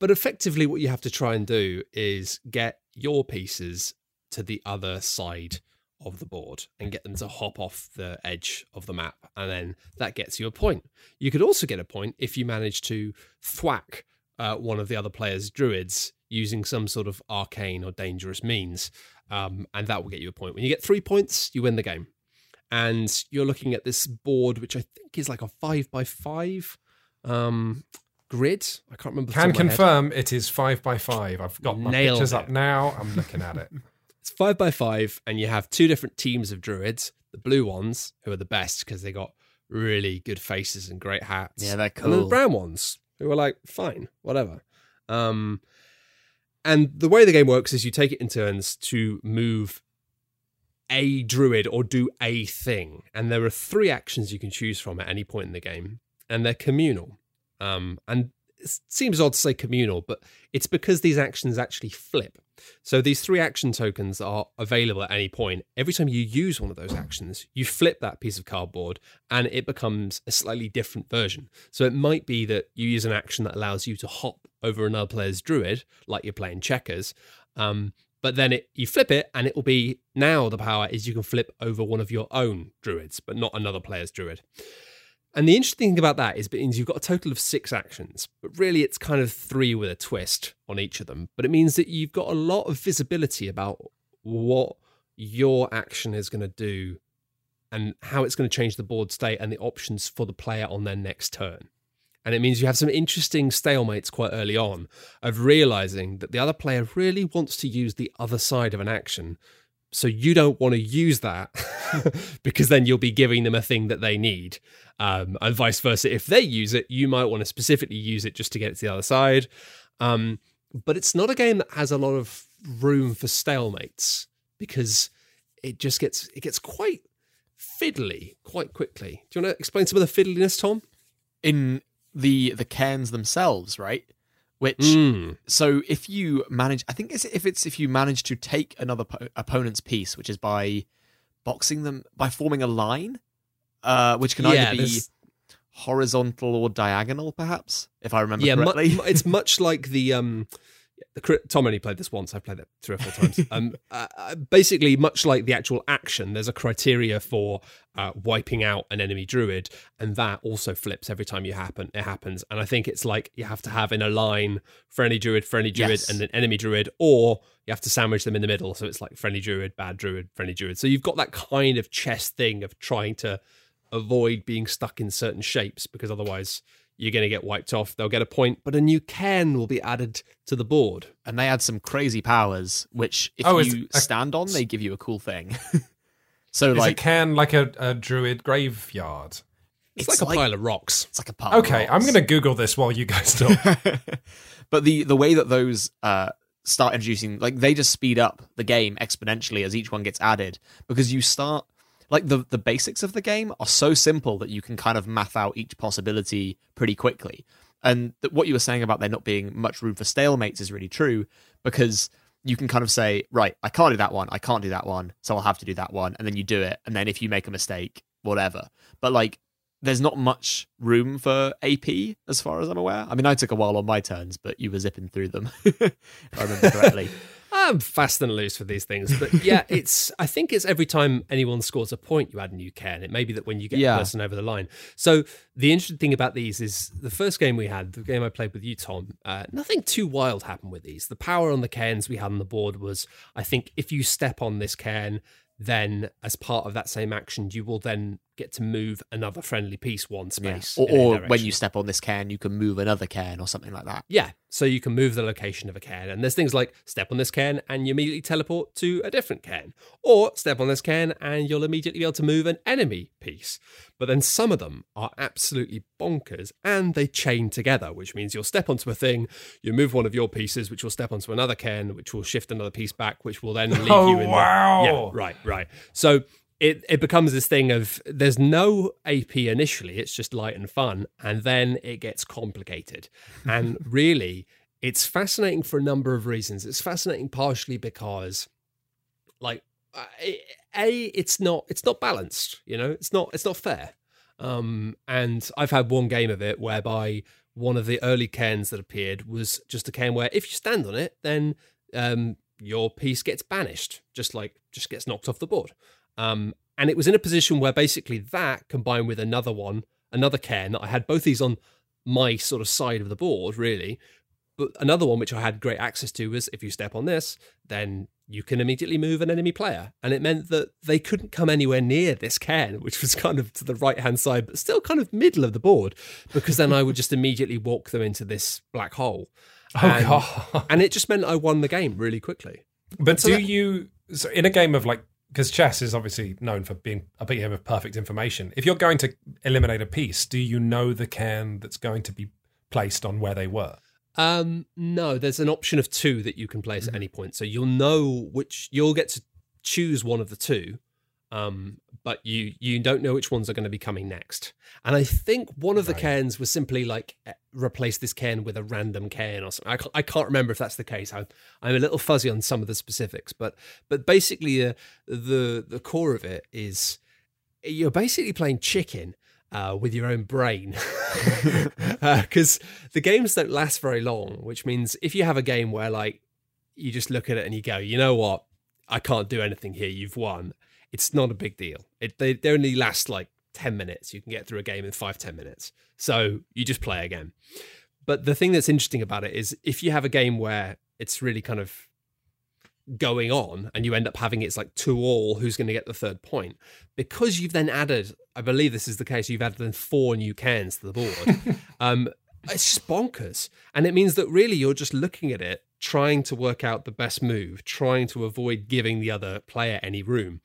But effectively, what you have to try and do is get your pieces to the other side of the board and get them to hop off the edge of the map. And then that gets you a point. You could also get a point if you manage to thwack uh, one of the other player's druids using some sort of arcane or dangerous means. Um, and that will get you a point. When you get three points, you win the game. And you're looking at this board, which I think is like a five by five um, grid. I can't remember. the Can top of my head. confirm it is five by five. I've got my Nailed pictures it. up now. I'm looking at it. [LAUGHS] It's five by five, and you have two different teams of druids. The blue ones, who are the best because they got really good faces and great hats. Yeah, they're cool. And then the brown ones, who are like, fine, whatever. Um, and the way the game works is you take it in turns to move a druid or do a thing. And there are three actions you can choose from at any point in the game, and they're communal. Um, and it seems odd to say communal, but it's because these actions actually flip. So these three action tokens are available at any point. Every time you use one of those actions, you flip that piece of cardboard and it becomes a slightly different version. So it might be that you use an action that allows you to hop over another player's druid, like you're playing checkers. Um, but then it you flip it and it will be now the power is you can flip over one of your own druids, but not another player's druid. And the interesting thing about that is it means you've got a total of six actions, but really it's kind of three with a twist on each of them. But it means that you've got a lot of visibility about what your action is going to do and how it's going to change the board state and the options for the player on their next turn. And it means you have some interesting stalemates quite early on of realizing that the other player really wants to use the other side of an action. So you don't want to use that [LAUGHS] because then you'll be giving them a thing that they need. Um, and vice versa. If they use it, you might want to specifically use it just to get it to the other side. Um, but it's not a game that has a lot of room for stalemates because it just gets it gets quite fiddly quite quickly. Do you want to explain some of the fiddliness, Tom? In the the Cairns themselves, right? Which Mm. so if you manage, I think it's if it's if you manage to take another po- opponent's piece, which is by boxing them by forming a line, uh, which can Yeah, either be there's- horizontal or diagonal, perhaps, if I remember yeah, correctly. mu- it's much like the um, the Tom only played this once. I've played it three or four times. [LAUGHS] um, uh, uh, basically, much like the actual action, there's a criteria for uh, wiping out an enemy druid, and that also flips every time you happen. It happens, and I think it's like you have to have in a line friendly druid, friendly druid, Yes. and an enemy druid, or you have to sandwich them in the middle. So it's like friendly druid, bad druid, friendly druid. So you've got that kind of chess thing of trying to avoid being stuck in certain shapes because otherwise you're going to get wiped off. They'll get a point, but a new cairn will be added to the board. and they add some crazy powers, which if Oh, you a- stand on, they give you a cool thing. [LAUGHS] so Is like a cairn like a, a druid graveyard? It's, like, a pile of rocks. It's like a pile. of Okay, I'm going to Google this while you guys talk. [LAUGHS] but the the way that those uh, start introducing, like they just speed up the game exponentially as each one gets added because you start like the the basics of the game are so simple that you can kind of math out each possibility pretty quickly. And what you were saying about there not being much room for stalemates is really true because you can kind of say, right, I can't do that one, I can't do that one, so I'll have to do that one, and then you do it, and then if you make a mistake, whatever. But like there's not much room for AP as far as I'm aware. I mean, I took a while on my turns, but you were zipping through them, [LAUGHS] if I remember correctly. [LAUGHS] I'm fast and loose with these things, but yeah, [LAUGHS] it's. I think it's every time anyone scores a point, you add a new cairn. It may be that when you get Yeah. a person over the line. So the interesting thing about these is the first game we had, the game I played with you, Tom. Uh, nothing too wild happened with these. The power on the cairns we had on the board was, I think, if you step on this cairn, then as part of that same action, you will then get to move another friendly piece one Yeah. space, Or, or when you step on this cairn, you can move another cairn or something like that. Yeah, so you can move the location of a cairn. And there's things like step on this cairn and you immediately teleport to a different cairn. Or step on this cairn and you'll immediately be able to move an enemy piece. But then some of them are absolutely bonkers and they chain together, which means you'll step onto a thing, you move one of your pieces, which will step onto another cairn, which will shift another piece back, which will then leave Oh, you in the- [LAUGHS] oh, wow. Yeah, right, right. So it, it becomes this thing of there's no AP initially, it's just light and fun, and then it gets complicated. [LAUGHS] And really, it's fascinating for a number of reasons. It's fascinating partially because, like, a it's not it's not balanced. You know, it's not it's not fair. Um, and I've had one game of it whereby one of the early cairns that appeared was just a cairn where if you stand on it, then um, your piece gets banished, just like just gets knocked off the board. Um, and it was in a position where basically that combined with another one, another cairn that I had both these on my sort of side of the board, really. But another one which I had great access to was if you step on this, then you can immediately move an enemy player. And it meant that they couldn't come anywhere near this cairn, which was kind of to the right hand side, but still kind of middle of the board, because then I would just immediately walk them into this black hole. Oh And- god! And it just meant I won the game really quickly. But So do that- you so in a game of like because chess is obviously known for being a game of perfect information. If you're going to eliminate a piece, do you know the cairn that's going to be placed on where they were? Um, no, there's an option of two that you can place at any point. So you'll know which you'll get to choose one of the two. Um, but you you don't know which ones are going to be coming next. And I think one of the Right. cairns was simply like replace this cairn with a random cairn or something. I can't, I can't remember if that's the case. I'm I'm a little fuzzy on some of the specifics, but but basically uh, the the core of it is you're basically playing chicken uh, with your own brain [LAUGHS] because the games don't last very long which means if you have a game where like you just look at it and you go you know what i can't do anything here you've won it's not a big deal. It they, they only last like 10 minutes. You can get through a game in five ten minutes. So you just play again. But the thing that's interesting about it is if you have a game where it's really kind of going on and you end up having it's like two all who's going to get the third point? Because you've then added i believe this is the case you've added then four new cairns to the board [LAUGHS] um it's just bonkers. And it means that really you're just looking at it trying to work out the best move trying to avoid giving the other player any room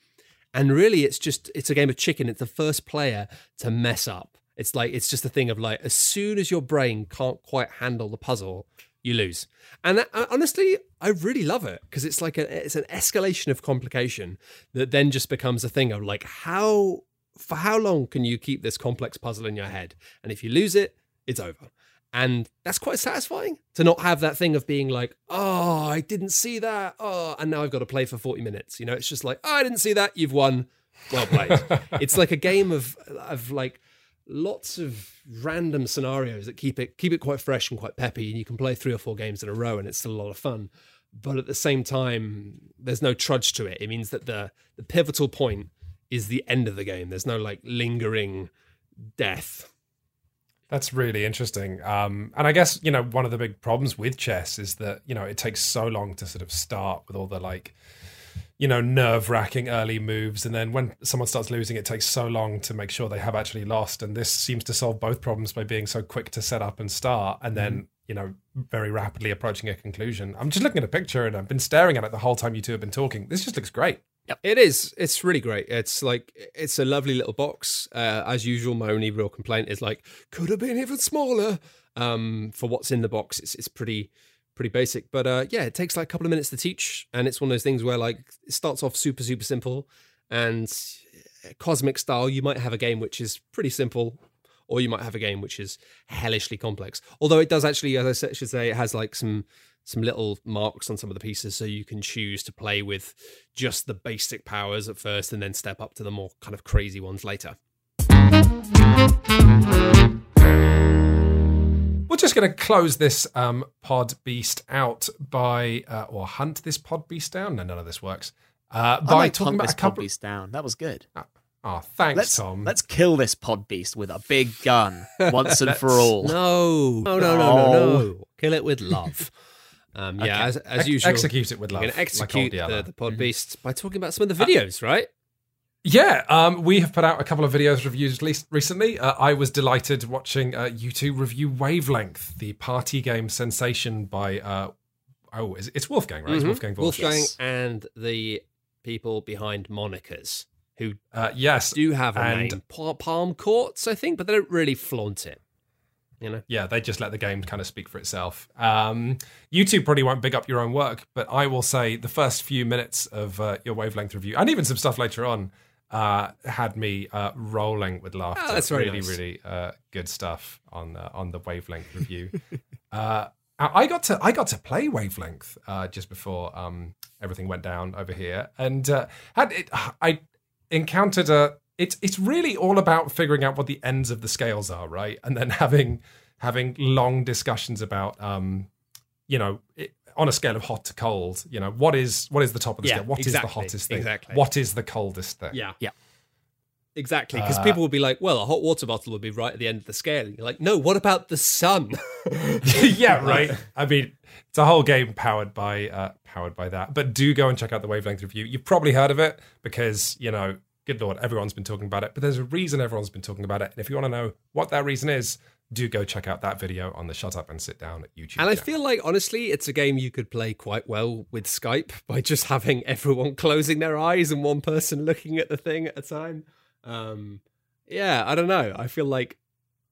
and really it's just it's a game of chicken. It's the first player to mess up. It's like it's just a thing of like as soon as your brain can't quite handle the puzzle you lose. And that, uh, honestly i really love it because it's like a it's an escalation of complication that then just becomes a thing of like how for how long can you keep this complex puzzle in your head? And if you lose it it's over and that's quite satisfying to not have that thing of being like oh i didn't see that oh and now i've got to play for 40 minutes you know it's just like oh, i didn't see that you've won well played [LAUGHS] it's like a game of of like lots of random scenarios that keep it keep it quite fresh and quite peppy, and you can play three or four games in a row, and it's still a lot of fun. But at the same time, there's no trudge to it. It means that the the pivotal point is the end of the game. There's no like lingering death. That's really interesting. Um, and I guess, you know, one of the big problems with chess is that, you know, it takes so long to sort of start with all the like, you know, nerve wracking early moves. And then when someone starts losing, it takes so long to make sure they have actually lost. And this seems to solve both problems by being so quick to set up and start and then, mm-hmm. you know, very rapidly approaching a conclusion. I'm just looking at a picture and I've been staring at it the whole time you two have been talking. This just looks great. Yep. It is. It's really great. It's like it's a lovely little box. Uh, as usual, my only real complaint is like could have been even smaller. Um, for what's in the box, it's it's pretty pretty basic. But uh, yeah, it takes like a couple of minutes to teach, and it's one of those things where like it starts off super super simple, and cosmic style, you might have a game which is pretty simple, or you might have a game which is hellishly complex. Although it does actually, as I should say, it has like some some little marks on some of the pieces so you can choose to play with just the basic powers at first and then step up to the more kind of crazy ones later. We're just going to close this um, pod beast out by, uh, or hunt this pod beast down. No, none of this works. Uh, by like talking about a couple. Pod beast down. That was good. Uh, Oh, thanks, let's, Tom. Let's kill this pod beast with a big gun [LAUGHS] once and for all. No, no, no, no, no, no. Kill it with love. Um, yeah, okay. as, as Ex- usual, execute it with love. We're going to execute like the, the pod mm-hmm. beast by talking about some of the videos, uh, right? Yeah, um, we have put out a couple of videos reviews recently. Uh, I was delighted watching uh, you two review Wavelength, the party game sensation by uh, oh, it's Wolfgang, right? Mm-hmm. It's Wolfgang Wolfgang and the people behind Monikers, who uh, yes do have a and, name, Palm Courts, I think, but they don't really flaunt it you know? Yeah they just let the game kind of speak for itself. Um, you two probably won't big up your own work but i will say the first few minutes of uh, your wavelength review and even some stuff later on uh, had me uh, rolling with laughter. Oh, that's really nice. really uh, good stuff on on the wavelength review. [LAUGHS] Uh, I got to I got to play wavelength uh, just before um, everything went down over here, and had it, I encountered a it's it's really all about figuring out what the ends of the scales are, right? And then having having long discussions about, um, you know, it, on a scale of hot to cold, you know, what is what is the top of the yeah, scale? What exactly, is the hottest thing? Exactly. What is the coldest thing? Yeah, yeah. Exactly, because uh, people will be like, "Well, a hot water bottle would be right at the end of the scale." And you're like, "No, what about the sun?" [LAUGHS] [LAUGHS] yeah, right. I mean, it's a whole game powered by uh, powered by that. But do go and check out the wavelength review. You've probably heard of it because you know good lord, everyone's been talking about it, but there's a reason everyone's been talking about it. And if you want to know what that reason is, do go check out that video on the Shut Up and Sit Down YouTube. And I feel like, honestly, it's a game you could play quite well with Skype [LAUGHS] by just having everyone [LAUGHS] closing their eyes and one person looking at the thing at a time. Um, yeah, I don't know. I feel like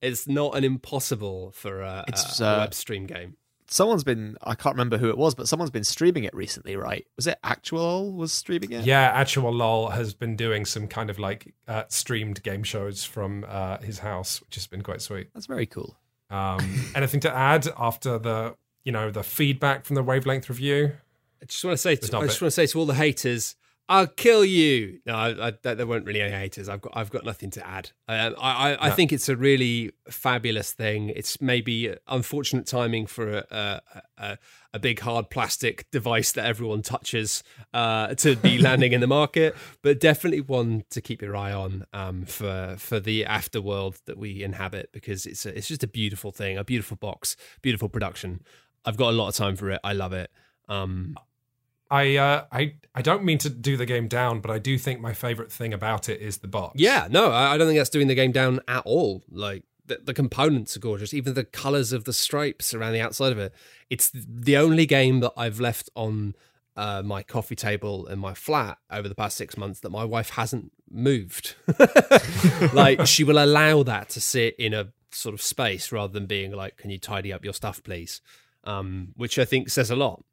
it's not an impossible for a, a, a uh, web stream game someone's been I can't remember who it was, but someone's been streaming it recently, right? Was it Actual was streaming it? Yeah, Actual Lol has been doing some kind of like uh, streamed game shows from uh, his house, which has been quite sweet. That's very cool. Um, [LAUGHS] anything to add after the you know the feedback from the wavelength review? I just want to say, to, I just want to say to all the haters, I'll kill you. No, I, I, there weren't really any haters. I've got, I've got nothing to add. Um, I, I, I think it's a really fabulous thing. It's maybe unfortunate timing for a, a, a big hard plastic device that everyone touches uh, to be [LAUGHS] landing in the market, but definitely one to keep your eye on um, for for the afterworld that we inhabit because it's a, it's just a beautiful thing, a beautiful box, beautiful production. I've got a lot of time for it. I love it. Um, I uh, I I don't mean to do the game down, but I do think my favorite thing about it is the box. Yeah, no, I don't think that's doing the game down at all. Like the, the components are gorgeous, even the colors of the stripes around the outside of it. It's the only game that I've left on uh, my coffee table in my flat over the past six months that my wife hasn't moved. [LAUGHS] like she will allow that to sit in a sort of space rather than being like, "Can you tidy up your stuff, please?" Um, which I think says a lot.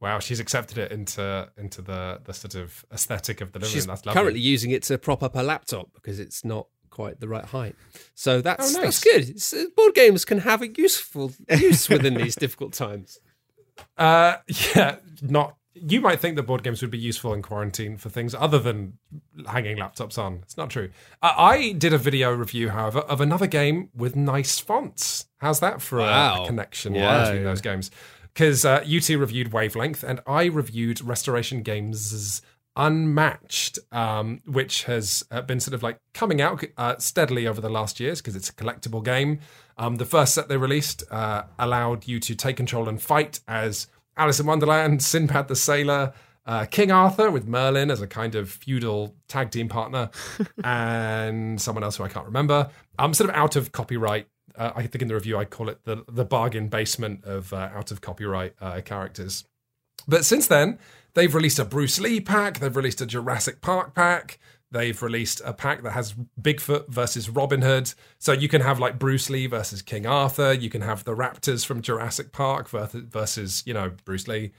Wow, she's accepted it into into the the sort of aesthetic of the living she's room. That's lovely. currently using it to prop up her laptop because it's not quite the right height. So that's oh, nice. that's good. It's, uh, board games can have a useful use [LAUGHS] within these difficult times. Uh, yeah, not. You might think that board games would be useful in quarantine for things other than hanging laptops on. It's not true. Uh, I did a video review, however, of another game with nice fonts. How's that for a- a, connection Yeah. between those games? Because uh, you two reviewed Wavelength, and I reviewed Restoration Games' Unmatched, um, which has uh, been sort of like coming out uh, steadily over the last years because it's a collectible game. Um, the first set they released uh, allowed you to take control and fight as Alice in Wonderland, [LAUGHS] Sinbad the Sailor, uh, King Arthur with Merlin as a kind of feudal tag team partner, [LAUGHS] and someone else who I can't remember. I'm sort of out of copyright. Uh, I think in the review I call it the the bargain basement of uh, out of copyright uh, characters. But since then, they've released a Bruce Lee pack, they've released a Jurassic Park pack, they've released a pack that has Bigfoot versus Robin Hood. So you can have like Bruce Lee versus King Arthur, you can have the Raptors from Jurassic Park versus, versus you know, Bruce Lee.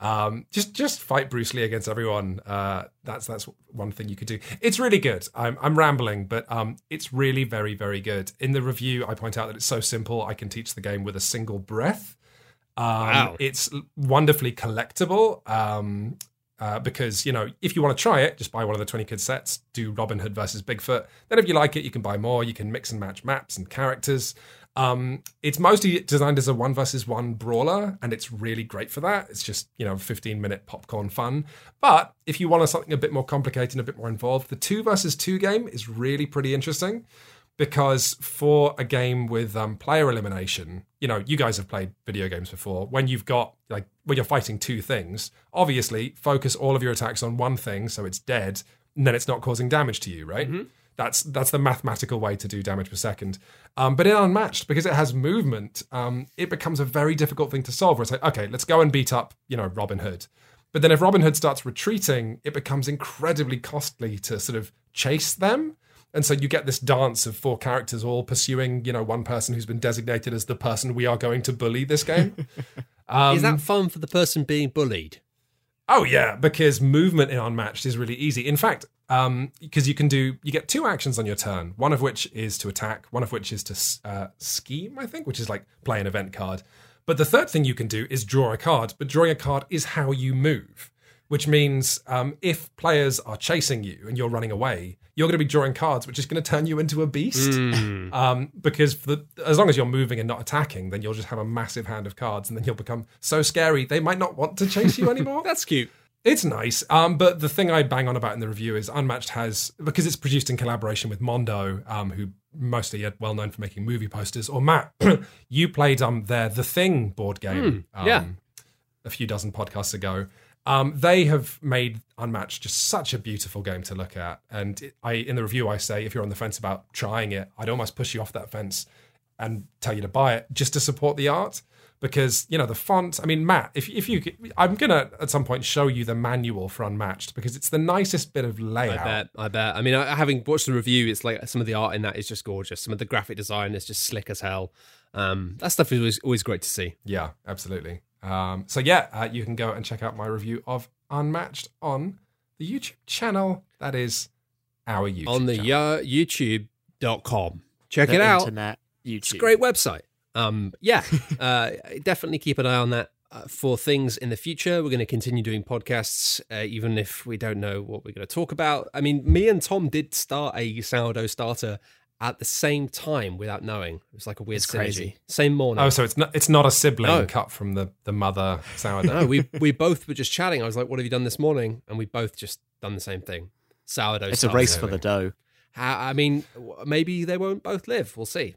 Um, just just fight Bruce Lee against everyone. Uh, that's that's one thing you could do. It's really good. I'm I'm rambling, but um, it's really very very good. In the review, I point out that it's so simple. I can teach the game with a single breath. Um, Wow. It's wonderfully collectible um, uh, because, you know, if you want to try it, just buy one of the 20 kid sets, do Robin Hood versus Bigfoot. Then if you like it, you can buy more. You can mix and match maps and characters. Um, it's mostly designed as a one versus one brawler, and it's really great for that. It's just, you know, 15 minute popcorn fun. But if you want something a bit more complicated and a bit more involved, the two versus two game is really pretty interesting because for a game with um, player elimination, you know, you guys have played video games before. When you've got like when you're fighting two things, obviously focus all of your attacks on one thing, so it's dead, and then it's not causing damage to you, right? That's that's the mathematical way to do damage per second. Um, but in unmatched, because it has movement, um, it becomes a very difficult thing to solve. Where it's like, okay, let's go and beat up, you know, Robin Hood. But then if Robin Hood starts retreating, it becomes incredibly costly to sort of chase them. And so you get this dance of four characters all pursuing, you know, one person who's been designated as the person we are going to bully this game. Um, [LAUGHS] Is that fun for the person being bullied? Oh yeah, because movement in unmatched is really easy. In fact, um, because you can do, you get two actions on your turn. One of which is to attack. One of which is to uh, scheme. I think, which is like play an event card. But the third thing you can do is draw a card. But drawing a card is how you move, which means um, if players are chasing you and you're running away, you're going to be drawing cards, which is going to turn you into a beast. Um, because for the, as long as you're moving and not attacking, then you'll just have a massive hand of cards, and then you'll become so scary they might not want to chase you [LAUGHS] anymore. That's cute. It's nice. Um, but the thing I bang on about in the review is Unmatched has because it's produced in collaboration with Mondo, um, who mostly are well known for making movie posters. Or Matt, [CLEARS THROAT] you played um their The Thing board game, um, yeah. a few dozen podcasts ago. Um, they have made Unmatched just such a beautiful game to look at. And it, I, in the review, I say if you're on the fence about trying it, I'd almost push you off that fence and tell you to buy it just to support the art because you know the font. I mean, Matt, if if you, I'm gonna at some point show you the manual for Unmatched because it's the nicest bit of layout. I bet. I bet. I mean, having watched the review, it's like some of the art in that is just gorgeous. Some of the graphic design is just slick as hell. Um, that stuff is always, always great to see. Yeah, absolutely. Um, so yeah, uh, you can go and check out my review of Unmatched on the YouTube channel. That is our YouTube on the channel. youtube.com. Check The it out. Internet, YouTube. It's a great website. Um, yeah, [LAUGHS] uh, definitely keep an eye on that uh, for things in the future. We're going to continue doing podcasts, uh, even if we don't know what we're going to talk about. I mean, me and Tom did start a sourdough starter at the same time without knowing. It was like a weird It's synergy. crazy. Same morning. Oh, so it's not it's not a sibling No. cut from the the mother sourdough. no, we we both were just chatting. I was like, "What have you done this morning?" And we both just done the same thing. Sourdough. It's a race for the dough. I mean, maybe they won't both live. We'll see.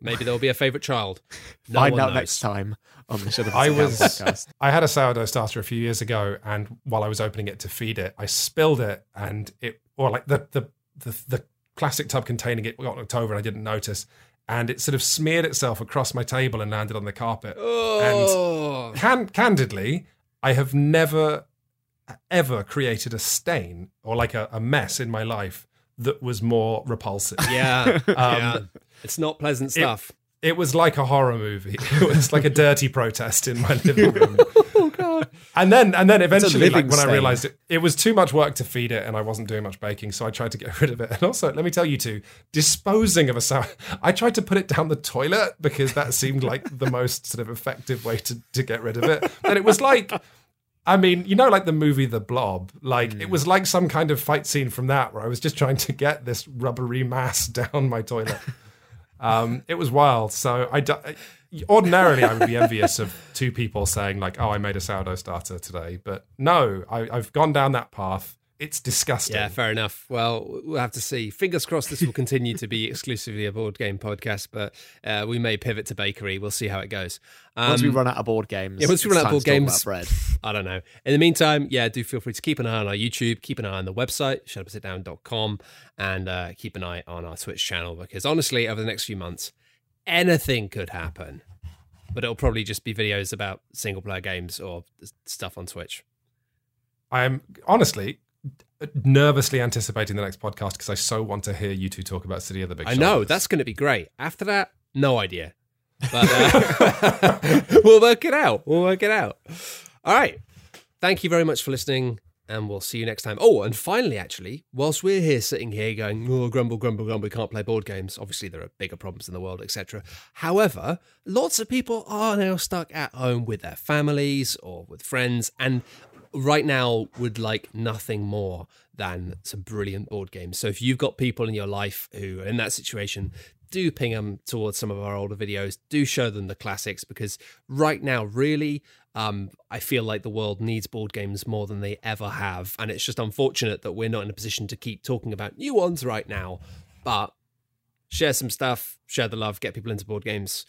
Maybe there'll be a favorite child. [LAUGHS] No Find one out knows. next time on the Should Have I was podcast. [LAUGHS] I had a sourdough starter a few years ago, and while I was opening it to feed it, I spilled it, and it or like the the the, the plastic tub containing it got knocked over, and I didn't notice, and it sort of smeared itself across my table and landed on the carpet. Oh, Can- candidly, I have never ever created a stain or like a, a mess in my life that was more repulsive. yeah, [LAUGHS] Um, yeah. It's not pleasant stuff. It was like a horror movie. [LAUGHS] It was like a dirty protest in my living [LAUGHS] room. oh god. And then, and then eventually, like, when I realized it, it was too much work to feed it, and I wasn't doing much baking, so I tried to get [LAUGHS] rid of it. And also, let me tell you too, disposing of a sour, I tried to put it down the toilet because that seemed like the most sort of effective way to to get rid of it. And it was like I mean, you know, like the movie The Blob. Like Hmm. it was like some kind of fight scene from that, where I was just trying to get this rubbery mass down my toilet. Um, it was wild. So I ordinarily I would be envious of two people saying like, "Oh, I made a sourdough starter today," but no, I, I've gone down that path. It's disgusting. Yeah, fair enough. Well, we'll have to see. Fingers crossed this will continue to be [LAUGHS] exclusively a board game podcast, but uh, we may pivot to bakery. We'll see how it goes. Um, Once we run out of board games, yeah, once we run out of board to talk about games, bread. [LAUGHS] I don't know. In the meantime, yeah, do feel free to keep an eye on our YouTube, keep an eye on the website, shutupsitdown.com, and uh, keep an eye on our Twitch channel because honestly, over the next few months, anything could happen. But it'll probably just be videos about single player games or stuff on Twitch. I am honestly nervously anticipating the next podcast because I so want to hear you two talk about City of the Big Shoulders. I know that's going to be great. After that, no idea, but uh, [LAUGHS] [LAUGHS] we'll work it out. We'll work it out. All right. Thank you very much for listening, and we'll see you next time. Oh, and finally, actually, whilst we're here sitting here going, "Oh, grumble, grumble, grumble," we can't play board games. Obviously, there are bigger problems in the world, etc. However, lots of people are now stuck at home with their families or with friends, and right now would like nothing more than some brilliant board games. So if you've got people in your life who are in that situation, do ping them towards some of our older videos. Do show them the classics because right now, really, um, I feel like the world needs board games more than they ever have, and it's just unfortunate that we're not in a position to keep talking about new ones right now. But share some stuff, share the love, get people into board games.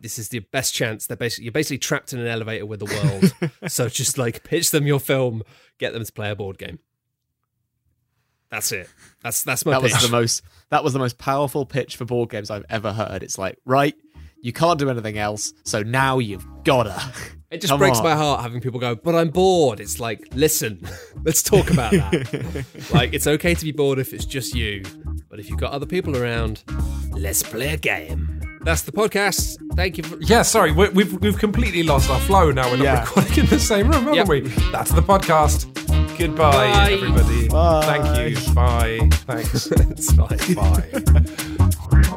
This is the best chance. They're basically you're basically trapped in an elevator with the world. [LAUGHS] so just like pitch them your film, get them to play a board game. That's it. That's that's my That pitch. was the most. That was the most powerful pitch for board games I've ever heard. It's like, right, you can't do anything else, so now you've gotta. It just Come breaks on. my heart having people go, but I'm bored. It's like, listen, [LAUGHS] let's talk about that. [LAUGHS] like, it's okay to be bored if it's just you, but if you've got other people around, let's play a game. That's the podcast. Thank you. For- Yeah, sorry, we, we've we've completely lost our flow now. We're not Yeah. recording in the same room, haven't Yep. we? That's the podcast. Goodbye, Bye. everybody. Bye. Thank you. Bye. Thanks. [LAUGHS] it's fine. Bye. [LAUGHS]